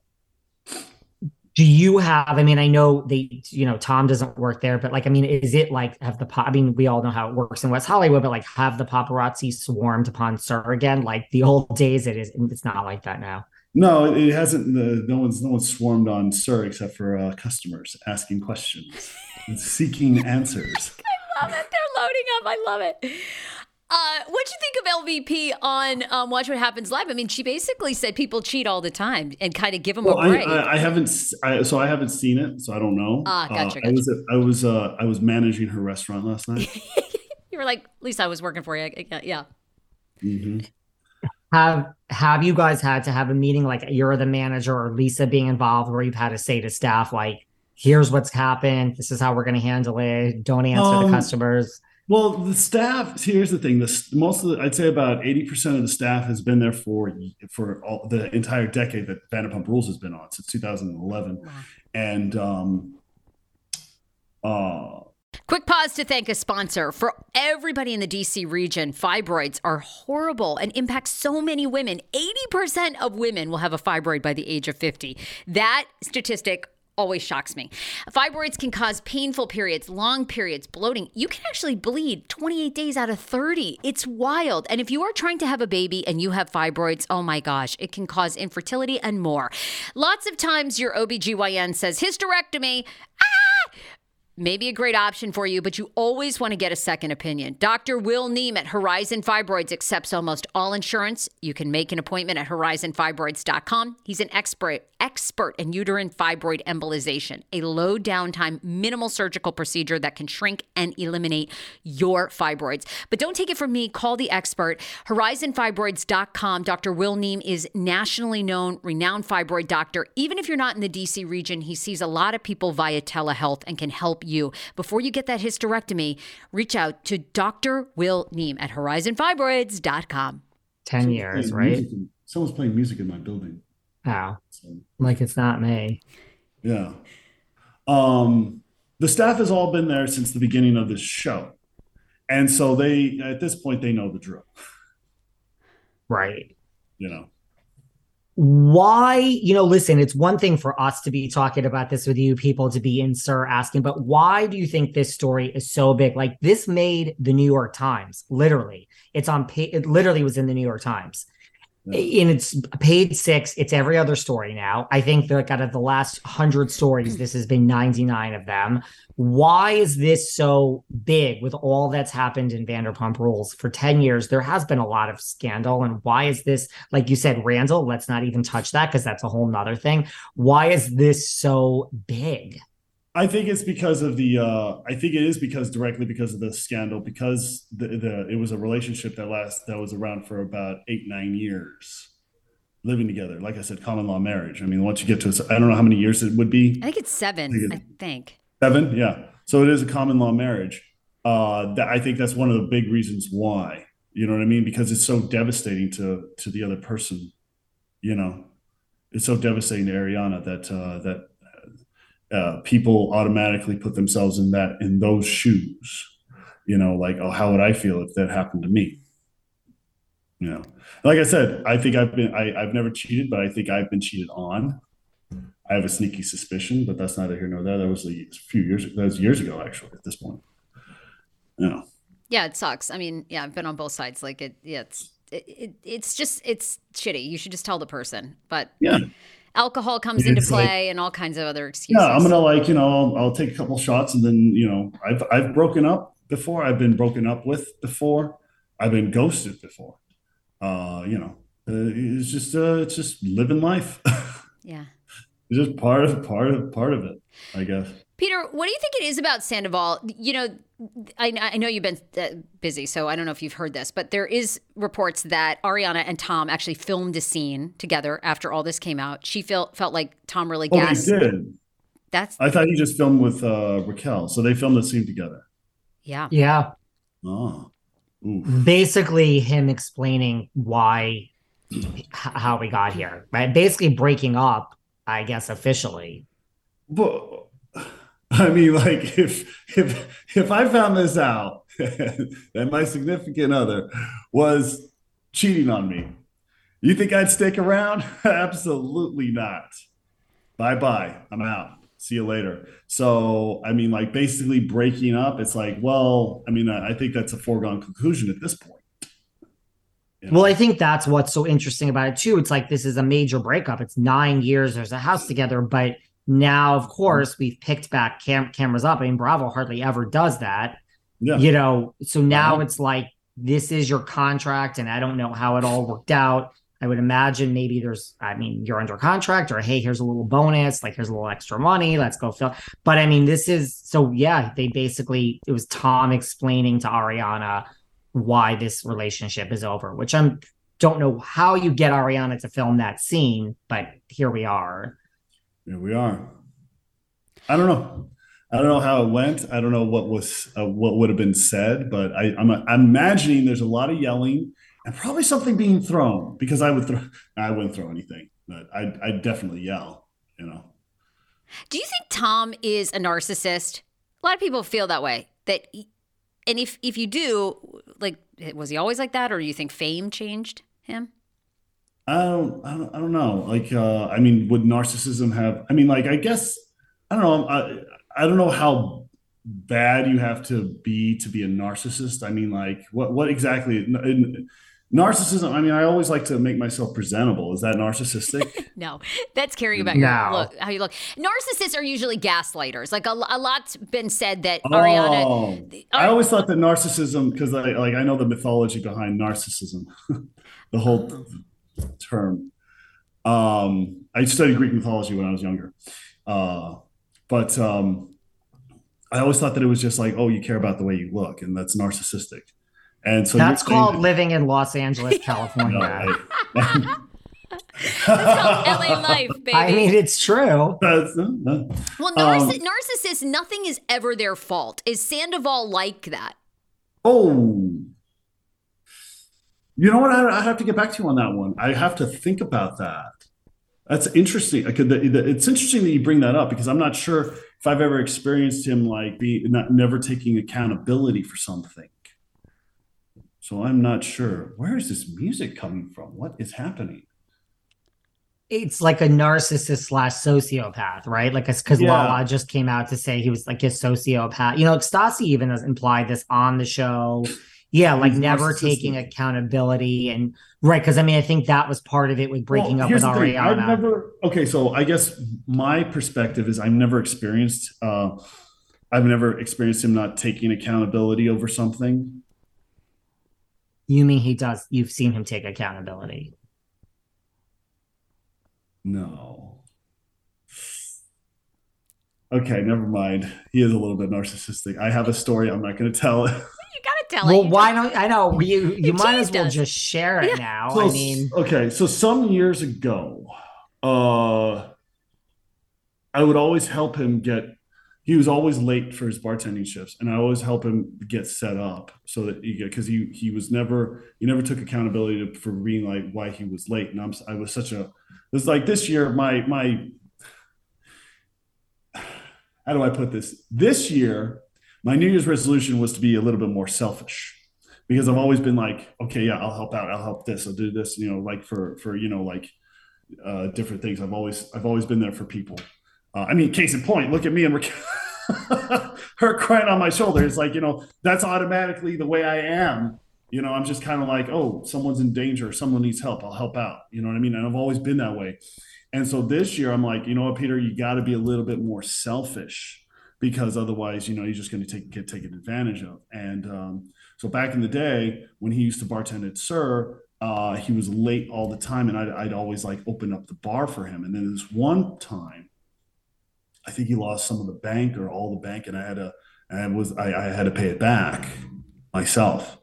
Do you have i mean i know they you know tom doesn't work there but like i mean is it like have the pop i mean we all know how it works in west hollywood but like have the paparazzi swarmed upon SUR again like the old days it is it's not like that now No, it it hasn't. The, no one's no one's swarmed on SUR except for uh, customers asking questions and seeking answers. *laughs* I love it. They're loading up. I love it. Uh, what'd you think of LVP on um, Watch What Happens Live? I mean, she basically said people cheat all the time and kind of give them Well, a I, break. I, I haven't. s- I, so I haven't seen it, so I don't know. Ah, gotcha, Uh, I was I was uh, I was managing her restaurant last night. *laughs* you were like, at least I was working for you. Yeah, Yeah. Mhm. have have you guys had to have a meeting like you're the manager or lisa being involved where you've had to say to staff like here's what's happened this is how we're going to handle it don't answer Um, the customers Well, the staff. Here's the thing. This most of the, I'd say about eighty percent of the staff has been there for for all, the entire decade that Vanderpump Rules has been on since 2011, and um, uh, Quick pause to thank a sponsor. For everybody in the DC region, fibroids are horrible and impact so many women. 80% of women will have a fibroid by the age of 50. That statistic always shocks me. Fibroids can cause painful periods, long periods, bloating. You can actually bleed 28 days out of 30. It's wild. And if you are trying to have a baby and you have fibroids, oh my gosh, it can cause infertility and more. Lots of times your OBGYN says hysterectomy. Ah! Maybe a great option for you, but you always want to get a second opinion. Dr. Will Neem at Horizon Fibroids accepts almost all insurance. You can make an appointment at horizonfibroids.com. He's an expert expert in uterine fibroid embolization, a low downtime, minimal surgical procedure that can shrink and eliminate your fibroids. But don't take it from me, call the expert. Horizonfibroids.com. Dr. Will Neem is nationally known, renowned fibroid doctor. Even if you're not in the DC region, he sees a lot of people via telehealth and can help you. Before you get that hysterectomy, reach out to Dr. Will Neem at horizonfibroids.com. 10 Someone's years, right? in- someone's playing music in my building. Wow. So, Like it's not me. yeah. Um, the staff has all been there since the beginning of this show. And so they, at this point, they know the drill, Right. you know. Why, you know, listen, it's one thing for us to be talking about this with you people to be in SUR asking, but why do you think this story is so big? Like this made the New York Times, literally. It's on it literally was in the New York Times. And it's page six. It's every other story now. I think that out of the last hundred stories, hmm. this has been 99 of them. Why is this so big with all that's happened in Vanderpump Rules for 10 years? There has been a lot of scandal. And why is this, like you said, Randall, let's not even touch that because that's a whole nother thing. Why is this so big? I think it's because of the. Uh, I think it is because directly because of the scandal because the, the it was a relationship that last that was around for about eight nine years, living together. Like I said, common law marriage. I mean, once you get to I don't know how many years it would be. I think it's seven, I think. Seven, yeah. So it is a common law marriage. Uh, that I think that's one of the big reasons why. You know what I mean? Because it's so devastating to to the other person. You know, it's so devastating to Ariana that uh, that uh, people automatically put themselves in that in those shoes. You know, like, oh, how would I feel if that happened to me? You know, like I said, I think I've been I, I've never cheated, but I think I've been cheated on. I have a sneaky suspicion, but that's neither here nor there. That was a few years. That was years ago, actually. At this point, yeah. Yeah, it sucks. I mean, yeah, I've been on both sides. Like it, yeah, it's it, it, it's just it's shitty. You should just tell the person. But Yeah. Alcohol comes into like- play and all kinds of other excuses. Yeah, I'm gonna like you know I'll, I'll take a couple shots and then you know I've I've broken up before. I've been broken up with before. I've been ghosted before. Uh, you know, uh, it's just uh, it's just living life. *laughs* Yeah. it's just part of part of part of it, I guess. Peter, what do you think it is about Sandoval? You know, I, I know you've been uh, busy, so I don't know if you've heard this, but there is reports that Ariana and Tom actually filmed a scene together after all this came out. She felt felt like Tom really Oh, they did. That's I thought you just filmed with uh, Raquel, so they filmed the scene together. yeah. Ah. Yeah. Oh, Ooh. Basically, him explaining why, how we got here, right? Basically, breaking up, I guess, officially. But I mean, like if if if I found this out *laughs* that my significant other was cheating on me, you think I'd stick around? *laughs* Absolutely not. Bye bye. I'm out. See you later. So I mean, like basically breaking up. It's like, well, I mean, I think that's a foregone conclusion at this point. You know? Well, I think that's what's so interesting about it too. It's like this is a major breakup. It's nine years. There's a house together, but now, of course, we've picked back cam- cameras up. I mean, Bravo hardly ever does that. yeah. You know, so now Uh-huh. it's like this is your contract, and I don't know how it all worked out. I would imagine maybe there's, I mean, you're under contract, or hey, here's a little bonus, like here's a little extra money, let's go fill. But I mean, this is so yeah, they basically it was Tom explaining to Ariana why this relationship is over, which I'm don't know how you get Ariana to film that scene, but here we are. Here we are. I don't know. I don't know how it went. I don't know what was uh, what would have been said, but I, I'm, I'm imagining there's a lot of yelling and probably something being thrown because I would throw. I wouldn't throw anything, but I I definitely yell. You know. Do you think Tom is a narcissist? A lot of people feel that way. That, and if if you do, like, was he always like that, or do you think fame changed him? I don't, I don't, I don't know. Like, uh, I mean, would narcissism have? I mean, like, I guess I don't know. I, I don't know how bad you have to be to be a narcissist. I mean, like, what what exactly? In, narcissism. I mean, I always like to make myself presentable. Is that narcissistic? *laughs* no, that's caring about no. your look, how you look. Narcissists are usually gaslighters. Like a, a lot's been said that Ariana. Oh, I always thought that narcissism, because I like I know the mythology behind narcissism, *laughs* the whole term. Um, I studied Greek mythology when I was younger, uh, but um, I always thought that it was just like, oh, you care about the way you look, and that's narcissistic. And so that's called that, living in Los Angeles, *laughs* California. no, I, called LA life, baby. *laughs* I mean, it's true. Uh, well, narciss- um, narcissists, nothing is ever their fault. Is Sandoval like that? Oh, you know what? I, I, have to get back to you on that one. I have to think about that. That's interesting. I could. It's interesting that you bring that up because I'm not sure if I've ever experienced him like be not never taking accountability for something. So I'm not sure. Where is this music coming from? What is happening? It's like a narcissist slash sociopath, right? Like, because yeah. Lala just came out to say he was like a sociopath. You know, Stassi even has implied this on the show. Yeah, like never taking accountability and right. Because I mean, I think that was part of it with breaking well, up with Ariana. I've never. Okay, so I guess my perspective is I've never experienced. uh I've never experienced him not taking accountability over something. You mean he does? You've seen him take accountability? No. Okay, never mind. He is a little bit narcissistic. I have a story. I'm not going to tell it. *laughs* You gotta tell well, it. Well, why don't I know you? You might as well us. just share it yeah. now. So, I mean, okay. So some years ago, uh, I would always help him get he was always late for his bartending shifts and i always help him get set up so that he get because he he was never he never took accountability to, for being like why he was late and i'm i was such a it's like this year my my how do i put this this year my new year's resolution was to be a little bit more selfish because i've always been like okay yeah i'll help out i'll help this i'll do this you know like for for you know like uh different things i've always i've always been there for people uh, I mean, case in point, look at me and *laughs* her crying on my shoulder. It's like, you know, that's automatically the way I am. You know, I'm just kind of like, oh, someone's in danger, someone needs help, I'll help out. You know what I mean? And I've always been that way. And so this year, I'm like, you know what, Peter, you got to be a little bit more selfish because otherwise, you know, you're just going to take get taken advantage of. And um, so back in the day when he used to bartend at SUR, uh, he was late all the time, and I'd, I'd always like open up the bar for him. And then this one time, I think he lost some of the bank or all the bank, and I had to, I was, I, I had to pay it back myself.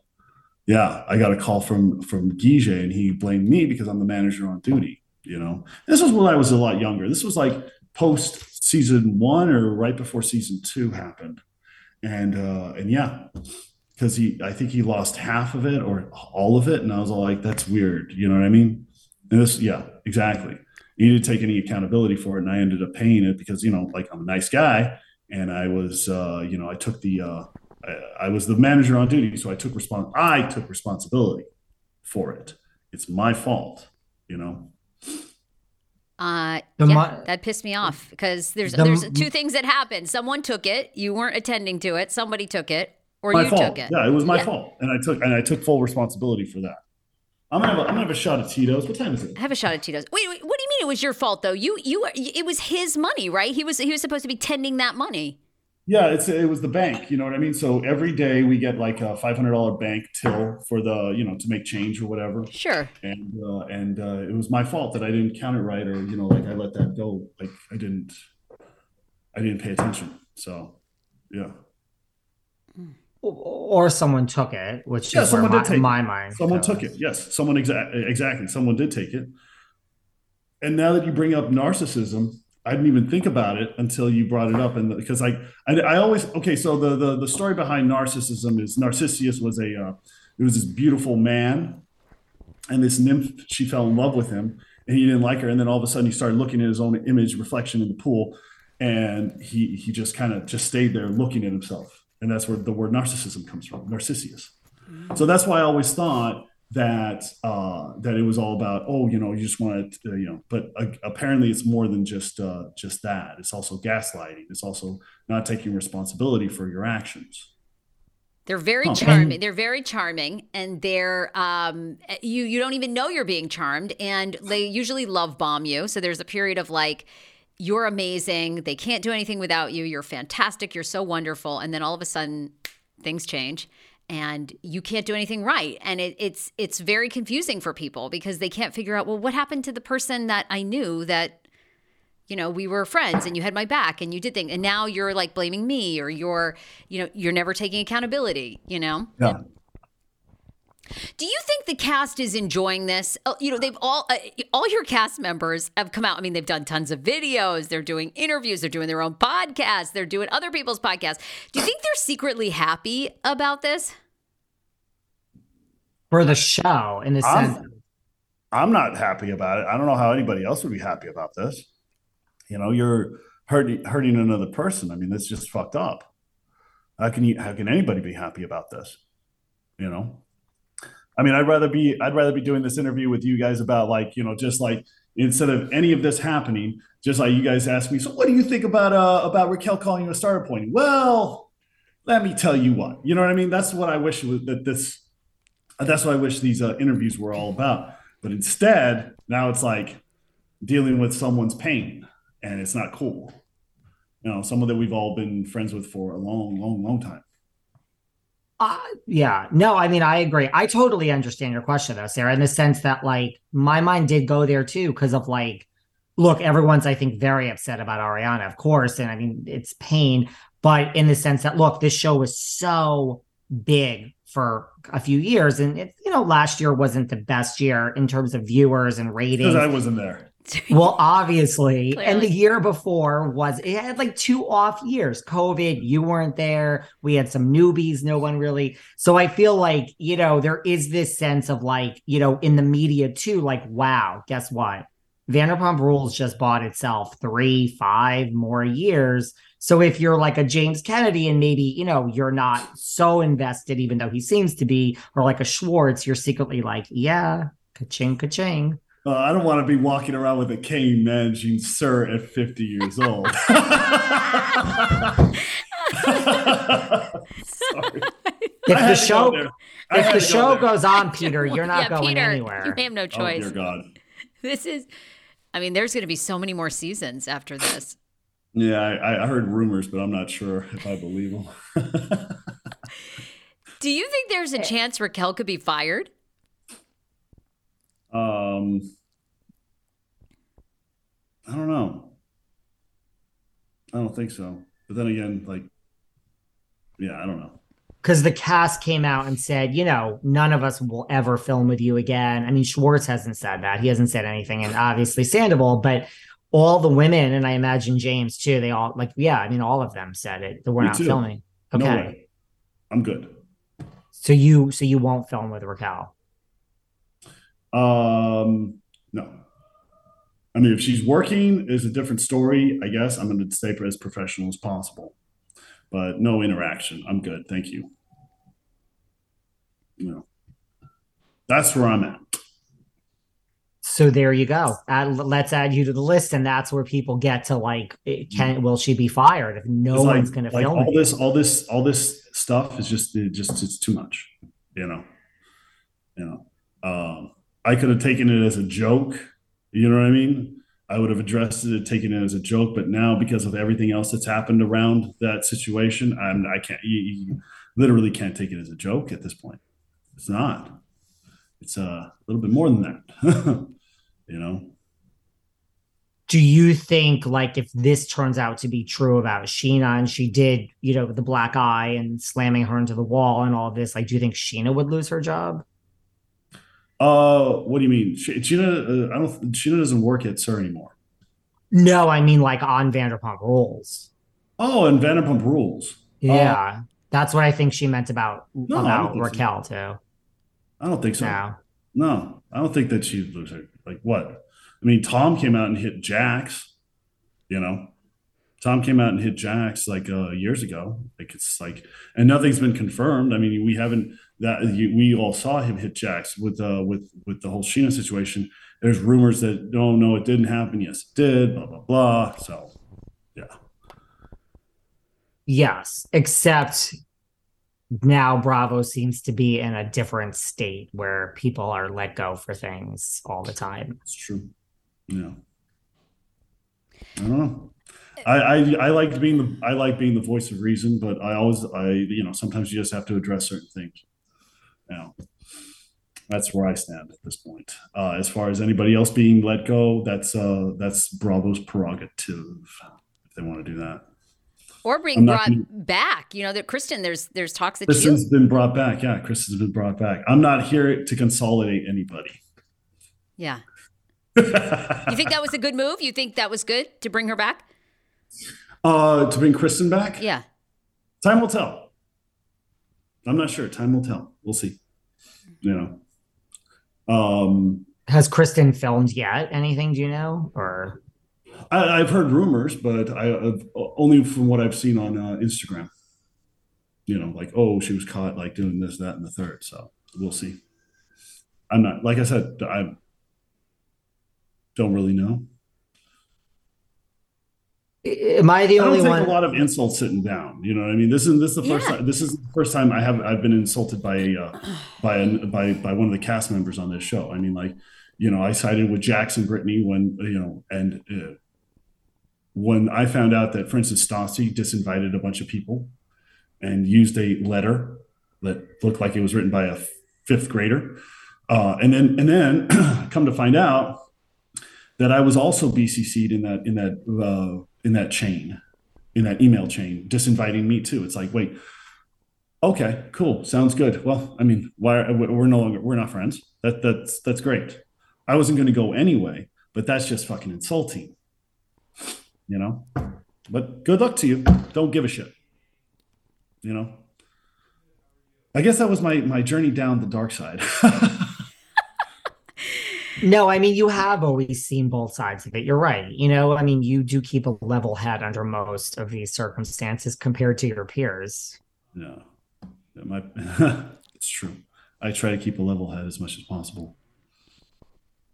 Yeah, I got a call from from Guige, and he blamed me because I'm the manager on duty. You know, this was when I was a lot younger. This was like post season one or right before season two happened, and uh, and yeah, because he, I think he lost half of it or all of it, and I was all like, that's weird. You know what I mean? And this, yeah, exactly he didn't take any accountability for it, and I ended up paying it because you know, like I'm a nice guy, and I was, uh, you know, I took the, uh, I, I was the manager on duty, so I took respons- I took responsibility for it. It's my fault, you know. Uh, the yeah, that pissed me off because there's the, there's two things that happened. Someone took it, you weren't attending to it. Somebody took it, or you fault. took it. Yeah, it was my yeah. fault, and I took and I took full responsibility for that. I'm gonna have a, I'm gonna have a shot of Tito's. What time is it? Have a shot of Tito's. Wait, wait, what do you mean it was your fault though? You you it was his money, right? He was he was supposed to be tending that money. Yeah, it's it was the bank. You know what I mean. So every day we get like a five hundred dollar bank till for the you know to make change or whatever. Sure. And uh, and uh, it was my fault that I didn't count it right, or you know, like I let that go. Like I didn't, I didn't pay attention. So, yeah or someone took it, which yeah, is someone did my, take my mind. Someone goes. took it. Yes, someone exactly exactly. Someone did take it. And now that you bring up narcissism, I didn't even think about it until you brought it up, and because I, I, I always okay. So the the the story behind narcissism is Narcissus was a uh, it was this beautiful man, and this nymph she fell in love with him, and he didn't like her, and then all of a sudden he started looking at his own image reflection in the pool, and he he just kind of just stayed there looking at himself and that's where the word narcissism comes from narcissus so that's why i always thought that uh, that it was all about oh you know you just want to you know but uh, apparently it's more than just uh, just that. It's also gaslighting. It's also not taking responsibility for your actions. They're very huh. charming. They're very charming and they're um, you you don't even know you're being charmed and they usually love bomb you. So there's a period of like you're amazing. They can't do anything without you. You're fantastic. You're so wonderful. And then all of a sudden things change and you can't do anything right. And it, it's it's very confusing for people because they can't figure out well what happened to the person that i knew that you know we were friends and you had my back and you did things and now you're like blaming me or you're you know you're never taking accountability you know? Yeah do you think the cast is enjoying this? Uh, you know, they've all uh, all your cast members have come out. I mean, they've done tons of videos, they're doing interviews, they're doing their own podcasts, they're doing other people's podcasts. Do you think they're secretly happy about this? For the show, in the I'm, sense, I'm not happy about it. I don't know how anybody else would be happy about this. You know, you're hurting hurting another person. I mean, that's just fucked up. How can you? How can anybody be happy about this? You know. I mean, I'd rather be I'd rather be doing this interview with you guys about like you know just like instead of any of this happening, just like you guys ask me. So, what do you think about uh about Raquel calling you a starter point? Well, let me tell you what. You know what I mean? That's what I wish that this. That's what I wish these uh, interviews were all about. But instead, now it's like dealing with someone's pain, and it's not cool. You know, someone that we've all been friends with for a long, long, long time. Yeah, no, I mean, I agree. I totally understand your question though, Sarah, in the sense that like my mind did go there too, because of like, look, everyone's, I think, very upset about Ariana, of course. And I mean, it's pain, but in the sense that, look, this show was so big for a few years. And it, you know, last year wasn't the best year in terms of viewers and ratings. Because I wasn't there. *laughs* well, obviously, Clearly. and the year before was it had like two off years. COVID, you weren't there. We had some newbies, no one really. So I feel like, you know, there is this sense of like, you know, in the media too, like, wow, guess what? Vanderpump Rules just bought itself three, five more years. So if you're like a James Kennedy and maybe, you know, you're not so invested, even though he seems to be, or like a Schwartz, you're secretly like, yeah, ka-ching, ka-ching. Uh, I don't want to be walking around with a cane managing SUR at 50 years old. *laughs* Sorry. If the show if the show go goes on, Peter, *laughs* you're not yeah, going Peter, anywhere. You have no choice. Oh dear God. *laughs* This is I mean, there's gonna be so many more seasons after this. Yeah, I, I heard rumors, but I'm not sure if I believe them. Do you think there's a chance Raquel could be fired? Um I don't know. I don't think so. But then again, like, yeah, I don't know. Because the cast came out and said, you know, none of us will ever film with you again. I mean, Schwartz hasn't said that. He hasn't said anything. And obviously Sandoval, but all the women, and I imagine James too, they all, like, yeah, I mean, all of them said it. That we're Me not too. filming. Okay. No I'm good. So you, so you won't film with Raquel? Um, no. I mean, if she's working, is a different story. I guess I'm going to stay as professional as possible, but no interaction. I'm good, thank you. You know, that's where I'm at. So there you go. Add, let's add you to the list, and that's where people get to like, can will she be fired if no it's one's like, going to like film all this? All this, all this stuff is just, it just it's too much. You know, you know. Um, I could have taken it as a joke you know what I mean? I would have addressed it, taken it as a joke, but now because of everything else that's happened around that situation, I'm I can't you, you literally can't take it as a joke at this point. It's not. It's uh, a little bit more than that. *laughs* you know. Do you think like if this turns out to be true about Scheana and she did, you know, the black eye and slamming her into the wall and all this, like do you think Scheana would lose her job? Uh, what do you mean? Scheana, uh, I don't. Scheana doesn't work at SUR anymore. No, I mean like on Vanderpump Rules. Oh, and Vanderpump Rules. Yeah, uh, that's what I think she meant about no, about Raquel so. too. I don't think so. No. no, I don't think that she'd lose her. Like what? I mean, Tom came out and hit Jax. You know, Tom came out and hit Jax like uh, years ago. Like it's like, and nothing's been confirmed. I mean, we haven't that we all saw him hit Jax with uh with with the whole Scheana situation. There's rumors that no, no, it didn't happen. Yes, it did. Blah blah blah. So, yeah. Yes, except now Bravo seems to be in a different state where people are let go for things all the time. It's true. Yeah. I don't know. I, I I like being the I like being the voice of reason, but I always I you know sometimes you just have to address certain things. Now, that's where I stand at this point. Uh, as far as anybody else being let go, that's uh that's Bravo's prerogative if they want to do that. Or being brought gonna, back. You know that Kristen, there's there's talks that Kristen's has been brought back. Yeah, Kristen's been brought back. I'm not here to consolidate anybody. Yeah. *laughs* you think that was a good move? You think that was good to bring her back? Uh, to bring Kristen back? Yeah. Time will tell. I'm not sure. Time will tell. We'll see. You know. Um, Has Kristen filmed yet? Anything do you know? Or I, have heard rumors, but I have, only from what I've seen on uh, Instagram. You know, like oh, she was caught like doing this, that, and the third. So we'll see. I'm not like I said. I don't really know. Am I the I only one? A lot of insults sitting down. You know what I mean? This is this is the first yeah. time. This is the first time I have I've been insulted by a uh, by a, by by one of the cast members on this show. I mean, like you know, I sided with Jackson Brittany when you know, and uh, when I found out that, for instance, Stassi disinvited a bunch of people and used a letter that looked like it was written by a fifth grader, uh, and then and then *clears throat* come to find out that I was also BCC'd in that in that uh, in that chain, in that email chain, disinviting me too. It's like, wait, okay, cool, sounds good. Well, I mean, why we're no longer we're not friends. That that's that's great. I wasn't going to go anyway, but that's just fucking insulting, you know. But good luck to you. Don't give a shit, you know. I guess that was my my journey down the dark side. *laughs* No, I mean, you have always seen both sides of it. You're right. You know, I mean, you do keep a level head under most of these circumstances compared to your peers. Yeah, it might, *laughs* it's true. I try to keep a level head as much as possible.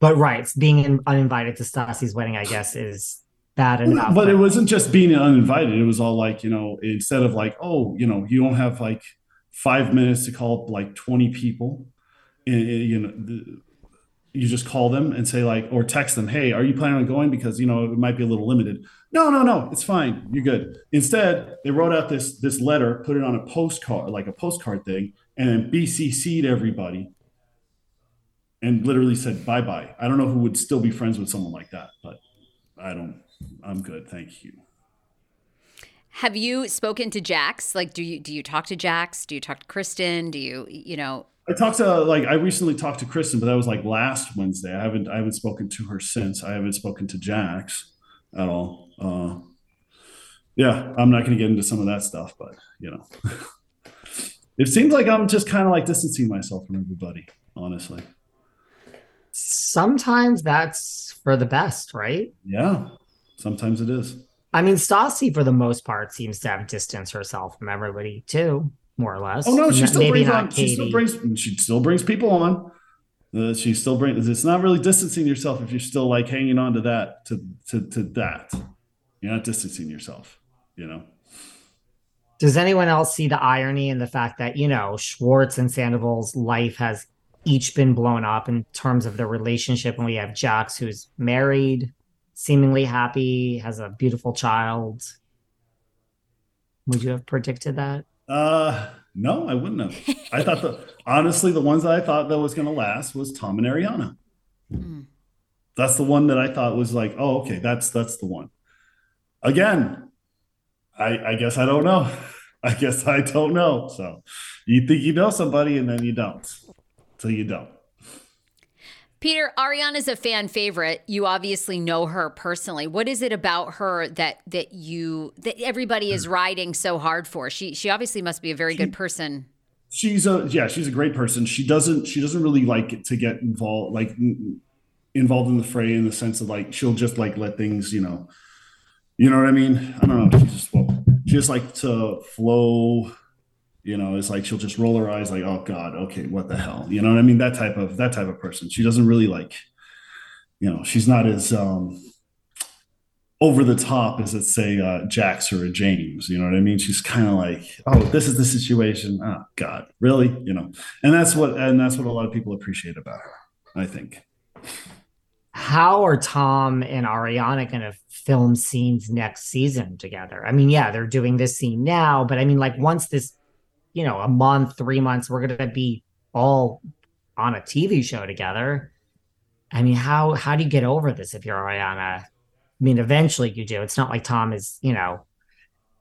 But right, being in, uninvited to Stassi's wedding, I guess, is bad enough. But it wasn't just being uninvited. It was all like, you know, instead of like, oh, you know, you don't have like five minutes to call up like 20 people. and You know, you just call them and say like or text them hey are you planning on going? Because you know it might be a little limited. No no no it's fine you're good. Instead they wrote out this this letter put it on a postcard like a postcard thing and then bcc'd everybody and literally said bye bye i don't know who would still be friends with someone like that but i don't i'm good thank you. Have you spoken to jax? Like do you do you talk to jax? Do you talk to kristen? Do you you know I talked to like I recently talked to Kristen, but that was like last Wednesday. I haven't I haven't spoken to her since. I haven't spoken to Jax at all. Uh, yeah, I'm not going to get into some of that stuff, but you know, *laughs* it seems like I'm just kind of like distancing myself from everybody. Honestly, sometimes that's for the best, right? Yeah, sometimes it is. I mean, Stassi, for the most part, seems to have distanced herself from everybody too more or less. Oh no, she still Maybe brings on. She still brings. She still brings people on. Uh, she still brings. It's not really distancing yourself if you're still like hanging on to that to to to that. You're not distancing yourself. You know. Does anyone else see the irony in the fact that you know Schwartz and Sandoval's life has each been blown up in terms of their relationship, and we have Jax who's married, seemingly happy, has a beautiful child. Would you have predicted that? Uh, no, I wouldn't have. I thought the honestly, the ones that I thought that was going to last was Tom and Ariana. Mm. That's the one that I thought was like, oh, okay, that's that's the one. Again, I I guess I don't know. *laughs* I guess I don't know. So you think you know somebody and then you don't. So you don't. Peter, Ariana's a fan favorite. You obviously know her personally. What is it about her that that you that everybody is riding so hard for? She she obviously must be a very she, good person. She's a yeah, she's a great person. She doesn't she doesn't really like to get involved like involved in the fray in the sense of like she'll just like let things, you know, You know what I mean? I don't know. She just well, she just like to flow. You know, it's like she'll just roll her eyes, like, "Oh God, okay, what the hell?" You know what I mean? That type of that type of person. She doesn't really like. You know, she's not as um over the top as let's say uh, Jax or a James. You know what I mean? She's kind of like, oh, this is the situation. Oh God, really? You know, and that's what and that's what a lot of people appreciate about her. I think. How are Tom and Ariana going to film scenes next season together? I mean, yeah, they're doing this scene now, but I mean, like once this, you know, a month, three months, we're going to be all on a TV show together. I mean, how how do you get over this if you're Ariana? I mean, eventually you do. It's not like Tom is, you know,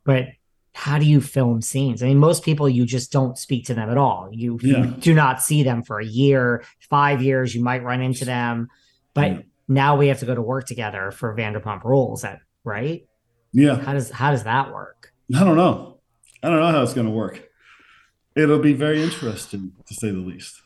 but how do you film scenes? I mean, most people you just don't speak to them at all. You, yeah. you do not see them for a year, five years. You might run into them, but yeah. now we have to go to work together for Vanderpump Rules. That right? Yeah. How does how does that work? I don't know. I don't know how it's going to work. It'll be very interesting to say the least.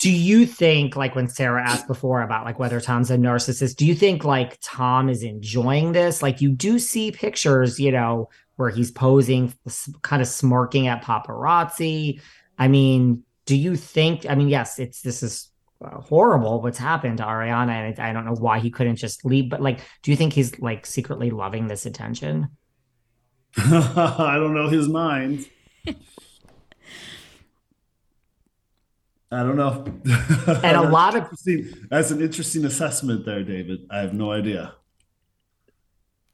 Do you think like when sarah asked before about like whether tom's a narcissist do you think like tom is enjoying this? Like you do see pictures you know where he's posing kind of smirking at paparazzi. I mean do you think i mean yes it's this is uh, horrible what's happened to ariana and i don't know why he couldn't just leave but like do you think he's like secretly loving this attention? *laughs* I don't know his mind I don't know. And a *laughs* lot of that's an interesting assessment there, David. I have no idea.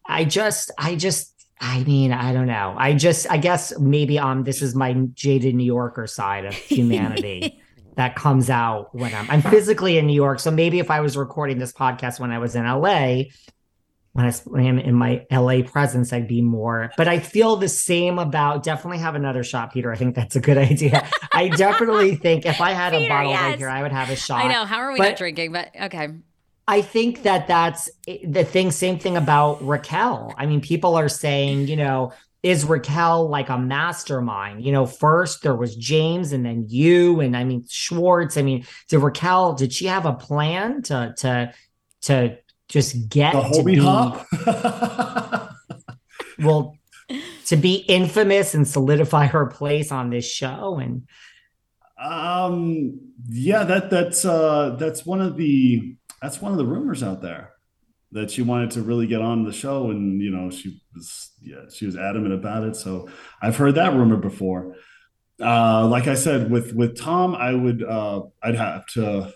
I just, I just, I mean, I don't know. I just, I guess maybe um, this is my jaded New Yorker side of humanity *laughs* that comes out when I'm, I'm physically in New York. So maybe if I was recording this podcast when I was in LA, when I am in my LA presence, I'd be more. But I feel the same about definitely have another shot, Peter. I think that's a good *laughs* idea. I definitely think if I had Peter, a bottle yes. right here, I would have a shot. I know. How are we but not drinking? But okay. I think that that's eh, the thing. Same thing about Raquel. I mean, people are saying, you know, is Raquel like a mastermind? You know, first there was James and then you, and I mean Schwartz. I mean, did Raquel did she have a plan to to to just get the to be, hop. *laughs* *laughs* well, to be infamous and solidify her place on this show and um yeah that that's uh that's one of the that's one of the rumors out there that she wanted to really get on the show and you know she was yeah she was adamant about it so i've heard that rumor before uh like i said with with tom i would uh i'd have to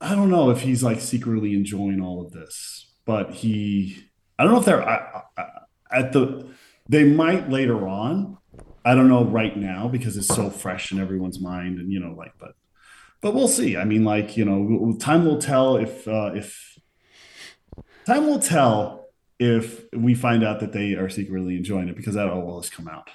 I don't know if he's like secretly enjoying all of this, but he, I don't know if they're I, I, at the, they might later on. I don't know right now because it's so fresh in everyone's mind, and you know, like, but, but we'll see. I mean, like, you know, time will tell if, uh, if, time will tell if we find out that they are secretly enjoying it because that will always come out.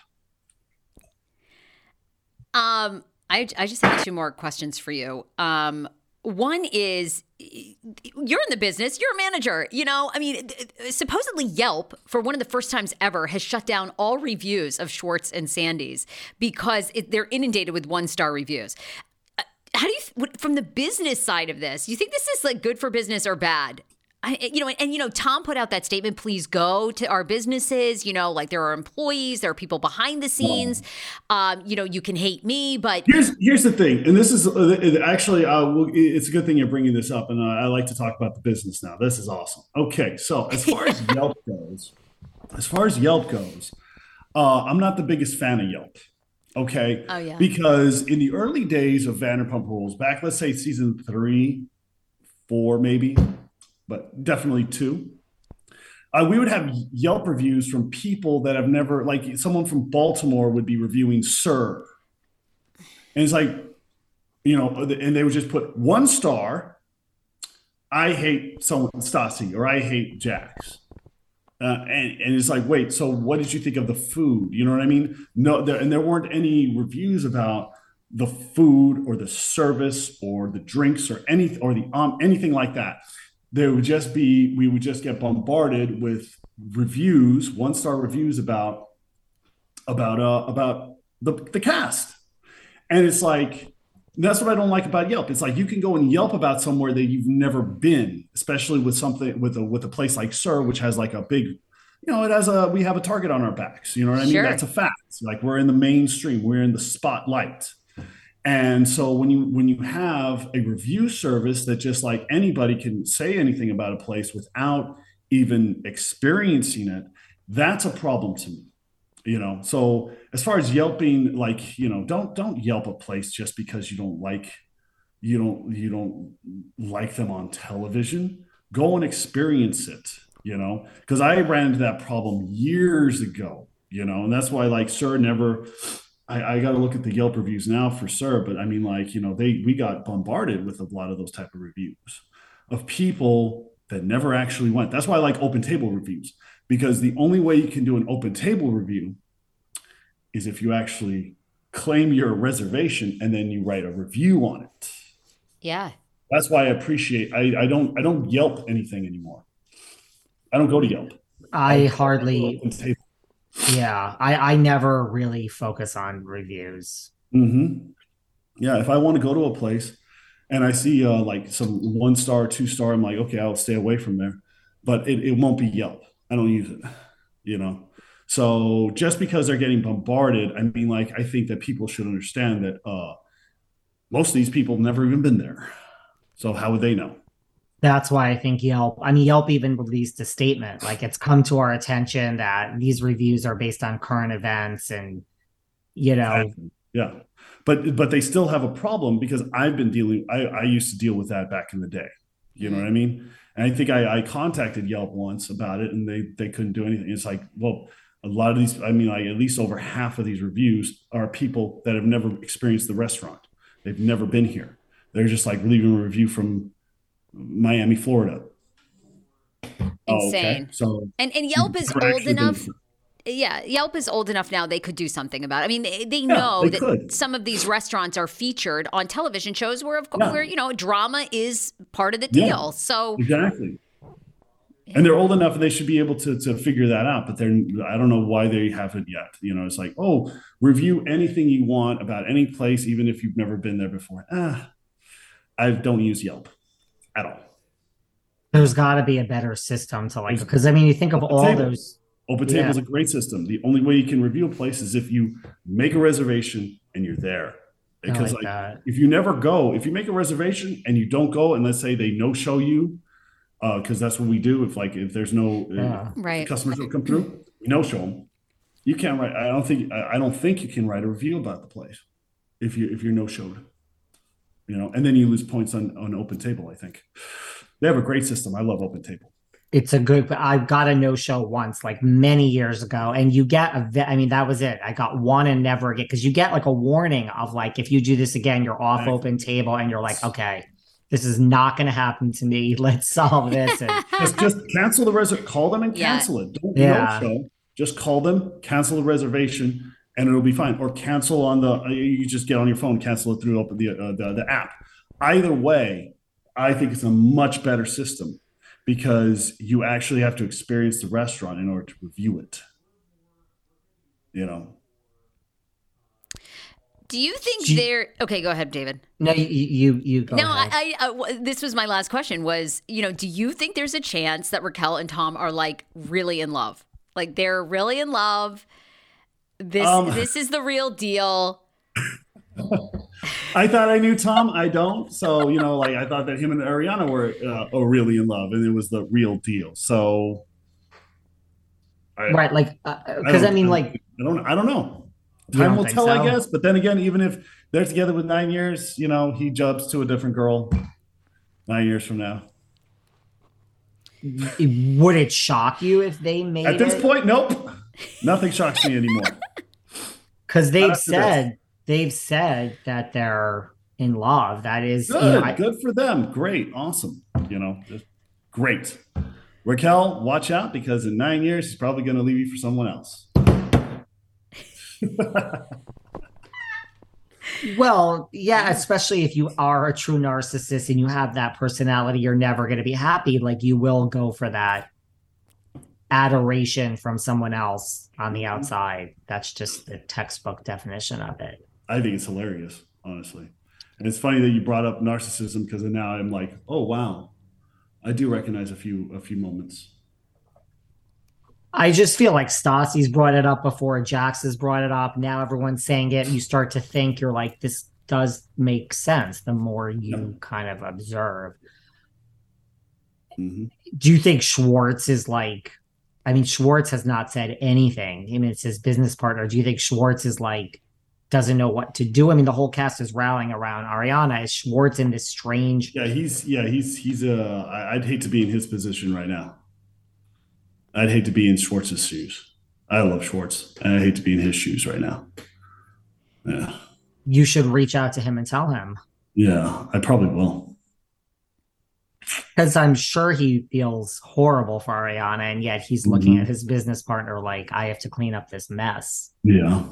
Um, I, I just have two more questions for you. Um, one is you're in the business, you're a manager. You know, I mean, supposedly Yelp, for one of the first times ever, has shut down all reviews of Schwartz and Sandy's because it, they're inundated with one star reviews. Uh, how do you, from the business side of this, you think this is like good for business or bad? I, you know, and, and, you know, Tom put out that statement. Please go to our businesses. You know, like there are employees, there are people behind the scenes. Um, you know, you can hate me, but here's here's the thing, and this is uh, actually, uh, it's a good thing you're bringing this up, and uh, I like to talk about the business now. This is awesome. Okay, so as far as *laughs* Yelp goes, as far as Yelp goes, uh, I'm not the biggest fan of Yelp. Okay. Oh yeah. Because in the early days of Vanderpump Rules, back let's say season three, four, maybe but definitely two. Uh, we would have Yelp reviews from people that have never, like someone from Baltimore would be reviewing SUR. And it's like, you know, and they would just put one star. I hate someone, Stassi, or I hate Jax. Uh, and, and it's like, wait, so what did you think of the food? You know what I mean? No, there, and there weren't any reviews about the food or the service or the drinks or any or the um anything like that there would just be we would just get bombarded with reviews, one star reviews about about uh about the the cast. And it's like That's what I don't like about Yelp. It's like you can go and Yelp about somewhere that you've never been, especially with something with a with a place like SUR, which has like a big, you know, it has a we have a target on our backs. You know what I mean? Sure. That's a fact. Like we're in the mainstream, we're in the spotlight. And so when you when you have a review service that just like anybody can say anything about a place without even experiencing it, that's a problem to me you know? So as far as yelping like you know don't don't yelp a place just because you don't like you don't you don't like them on television. Go and experience it you know? Because i ran into that problem years ago you know? And that's why like SUR never i, I got to look at the yelp reviews now for sure, but i mean like you know they we got bombarded with a lot of those type of reviews of people that never actually went that's why i like open table reviews because the only way you can do an open table review is if you actually claim your reservation and then you write a review on it. Yeah. That's why I appreciate I, I don't I don't Yelp anything anymore. I don't go to Yelp. I hardly Open table. Yeah, I I never really focus on reviews. Mm-hmm. Yeah, if I want to go to a place and I see uh, like some one star, two star, I'm like, okay, I'll stay away from there. But it, it won't be Yelp. I don't use it, you know. So just because they're getting bombarded, I mean, like, I think that people should understand that uh, most of these people have never even been there. So how would they know? That's why I think Yelp, I mean, Yelp even released a statement like it's come to our attention that these reviews are based on current events and, you know, Yeah. But but they still have a problem because I've been dealing I, I used to deal with that back in the day. You know what I mean? And I think I, I contacted Yelp once about it and they they couldn't do anything. It's like, well, a lot of these, I mean, like at least over half of these reviews are people that have never experienced the restaurant. They've never been here. They're just like leaving a review from Miami, Florida. Oh, Insane. So And and Yelp is old been enough. Yeah, Yelp is old enough now they could do something about it. I mean, they, they Yeah, know they that could. some of these restaurants are featured on television shows where of course Yeah. where you know drama is part of the Yeah. deal. So Exactly. And they're old enough and they should be able to, to figure that out, but they're I don't know why they haven't yet. You know, it's like, oh, review anything you want about any place, even if you've never been there before. Ah, I don't use Yelp at all. there's got to be a better system to like, because I mean, you think of all Table. those, Open Yeah. Table is a great system. The only way you can review a place is if you make a reservation and you're there. Because like like, if you never go, if you make a reservation and you don't go, and let's say they no show you, because that's what we do. If like if there's no uh, Yeah. right. customers don't come through, we no show them. You can't write. I don't think. I I don't think you can write a review about the place if you if you're no showed. You know, and then you lose points on on Open Table. I think they have a great system. I love Open Table. It's a good, but I got a no show once, like many years ago. And you get a. I mean, that was it. I got one and never again. Cause you get like a warning of like, if you do this again, you're off Exactly. open table and you're like, okay, this is not going to happen to me. *laughs* Let's solve this. And *laughs* Just just cancel the reservation. Call them and Yeah. cancel it. Don't Yeah. no show. Just call them, cancel the reservation, and it'll be fine. Or cancel on the. You just get on your phone, cancel it through open the uh, the, the app. Either way, I think it's a much better system because you actually have to experience the restaurant in order to review it. You know, Do you think Do you- they're okay? Go ahead, David. no, you, you, you go. no, ahead. I, I, uh, this was my last question. Was you know, do you think there's a chance that Raquel and Tom are like really in love? Like they're really in love. This Um, this is the real deal. *laughs* I thought I knew Tom. I don't. So you know, like I thought that him and Ariana were uh, are really in love, and it was the real deal. So, I, right. Like, because I, don't- mean, like, I don't, I don't know. You Time don't will tell, so? I guess. But then again, even if they're together with nine years, you know, he jumps to a different girl nine years from now. would it shock you if they made At this it? point, nope. Nothing shocks me anymore. Because they've said they've said that they're in love. That is, you know, Good, I- good for them. Great, awesome. You know, just great. Raquel, watch out because in nine years he's probably going to leave you for someone else. *laughs* Well, yeah, especially if you are a true narcissist and you have that personality, you're never going to be happy. Like you will go for that adoration from someone else on the outside. That's just the textbook definition of it. I think it's hilarious, honestly. And it's funny that you brought up narcissism because now I'm like, oh wow, I do recognize a few a few moments. I just feel like Stassi's brought it up before, Jax has brought it up. Now everyone's saying it. You start to think you're like, this does make sense the more you kind of observe. Mm-hmm. Do you think Schwartz is like, I mean, Schwartz has not said anything. I mean, it's his business partner. Do you think Schwartz is like, doesn't know what to do? I mean, the whole cast is rallying around Ariana. Is Schwartz in this strange? Yeah, he's, yeah, he's, he's, uh, I'd hate to be in his position right now. I'd hate to be in Schwartz's shoes. I love Schwartz, and I hate to be in his shoes right now. Yeah. You should reach out to him and tell him. Yeah, I probably will. Because I'm sure he feels horrible for Ariana, and yet he's looking mm-hmm. at his business partner like, I have to clean up this mess. Yeah.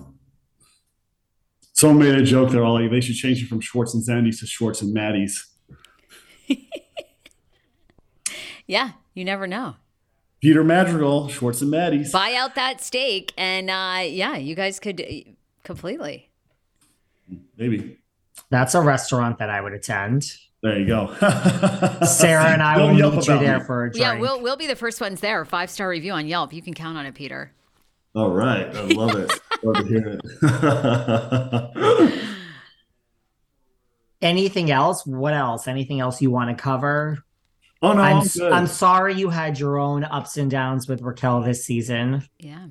Someone made a joke there, Ollie. They should change it from Schwartz and Sandy's to Schwartz and Maddie's. *laughs* yeah, you never know. Peter Madrigal, Schwartz and Maddie's. Buy out that stake, and uh, yeah, you guys could uh, completely. Maybe. That's a restaurant that I would attend. There you go. *laughs* Sarah and I Don't will meet you there me. for a drink. Yeah, we'll we'll be the first ones there. Five star review on Yelp. You can count on it, Peter. All right, I love it. *laughs* love to hear it. *laughs* Anything else? What else? Anything else you want to cover? Oh no, I'm, I'm, I'm, sorry you had your own ups and downs with Raquel this season. Yeah.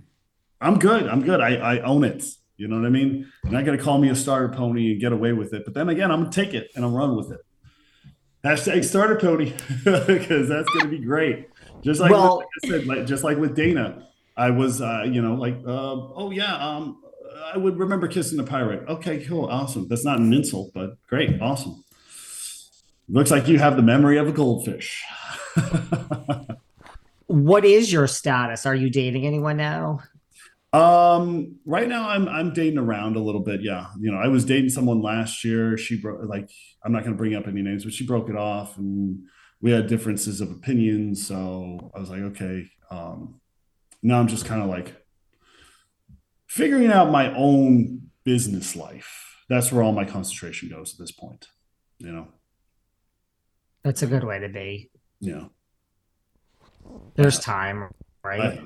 I'm good. I'm good. I, I own it. You know what I mean? You're not gonna call me a starter pony and get away with it. But then again, I'm gonna take it and I'm run with it. Hashtag starter pony *laughs* because that's gonna be great. Just like, well, like I said, like, just like with Dayna, I was, uh, you know, like, uh, oh yeah, um, I would remember kissing the pirate. Okay, cool, awesome. That's not an insult, but great, awesome. Looks like you have the memory of a goldfish. *laughs* what is your status? Are you dating anyone now? Um, right now I'm I'm dating around a little bit. Yeah, you know, I was dating someone last year. She broke like I'm not going to bring up any names, but she broke it off, and we had differences of opinion. So I was like, okay. Um, now I'm just kind of like figuring out my own business life. That's where all my concentration goes at this point. You know. That's a good way to be. Yeah. There's time, right?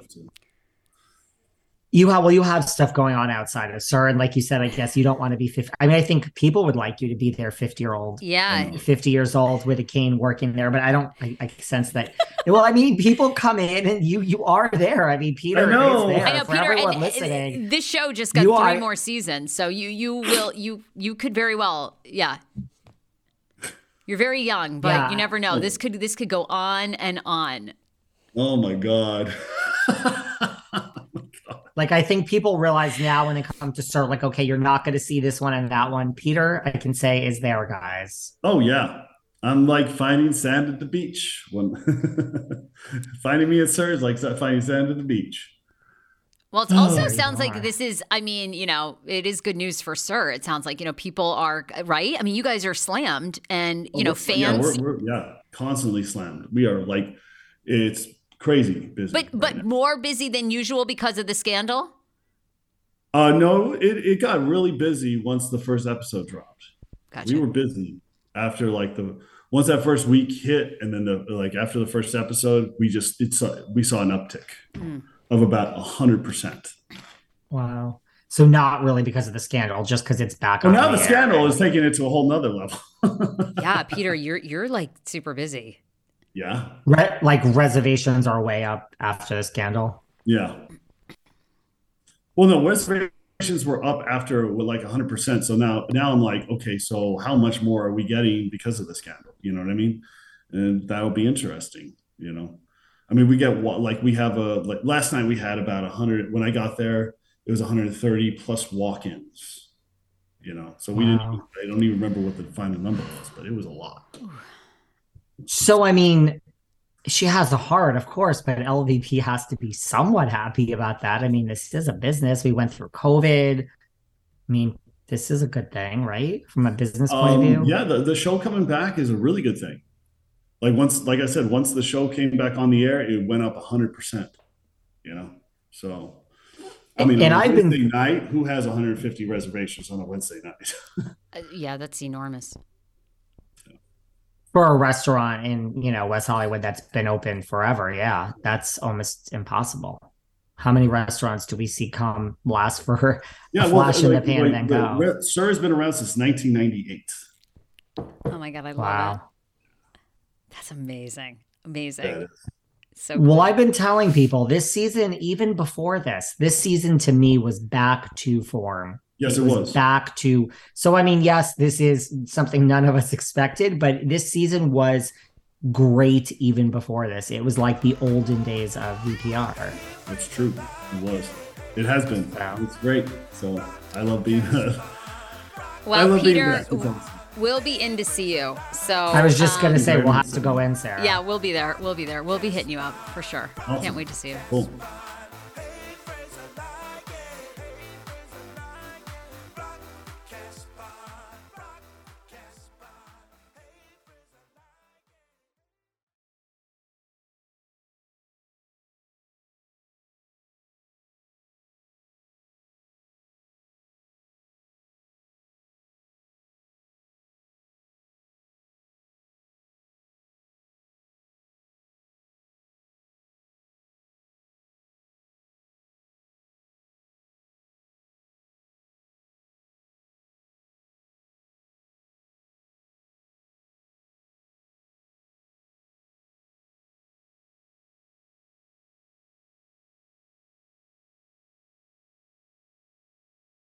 You have well, you have stuff going on outside of SUR and like you said, I guess you don't want to be 50. I mean, I think people would like you to be there 50 year old, yeah, 50 years old with a cane working there, but I don't. I, I sense that. well, I mean, people come in and you you are there. I mean, Peter I know. is there I know, for Peter, everyone listening. This show just got three are, more seasons, so you you will you you could very well, yeah, you're very young, but yeah. you never know. This could this could go on and on. Oh my god. *laughs* like I think people realize now when they come to start, like, okay, you're not going to see this one and that one. Peter, I can say, is there, guys. Oh yeah, I'm like finding sand at the beach. When *laughs* finding me at SUR is like finding sand at the beach. Well, it also oh, sounds like this is, I mean, you know, it is good news for SUR. It sounds like, you know, people are, right? I mean, you guys are slammed and, you oh, know, fans. Yeah, we're, we're, yeah, constantly slammed. We are like, it's crazy busy. But, right but now. more busy than usual because of the scandal? Uh, no, it, it got really busy once the first episode dropped. Gotcha. We were busy after like the, once that first week hit and then the, like after the first episode, we just, it's, we saw an uptick. Mm of about 100%. Wow. So not really because of the scandal, just because it's back. Well, now the, the scandal is taking it to a whole nother level. *laughs* yeah, Peter, you're you're like super busy. Yeah. Re- like reservations are way up after the scandal. Yeah. Well, no, reservations were up after with like 100%. So now now I'm like, okay, so how much more are we getting because of the scandal? You know what I mean? And that will be interesting, you know. I mean, we get like we have a like last night we had about 100 when I got there it was 130 plus walk-ins. You know, so we wow. didn't. I don't even remember what the final number was, but it was a lot. So I mean, she has a heart, of course, but LVP has to be somewhat happy about that. I mean, this is a business. We went through COVID. I mean, this is a good thing, right? From a business point um, of view. Yeah, the, the show coming back is a really good thing like once like i said once the show came back on the air it went up 100% you know so I mean, and on a I've been Wednesday night, who has 150 reservations on a Wednesday night? *laughs* Uh, yeah, that's enormous. For a restaurant in you know West Hollywood that's been open forever. Yeah, that's almost impossible. How many restaurants do we see come last for *laughs* yeah, a flash in the pan and then go? Re- SUR has been around since 1998. Oh my god, I love Wow. it. That's amazing. Amazing. Yeah, it is. So Well. I've been telling people this season, even before this, this season to me was back to form. Yes, it was. back to. So, I mean, yes, this is something none of us *laughs* expected, but this season was great even before this. It was like the olden days of VPR. That's true. It was. It has been. Wow. It's great. So I love being. *laughs* I well, love Peter, back. We'll be in to see you. So I was just going um, to say, we'll have to go in, Sarah. Yeah, we'll be there. We'll be there. We'll be hitting you up for sure. Awesome. Can't wait to see you. Cool.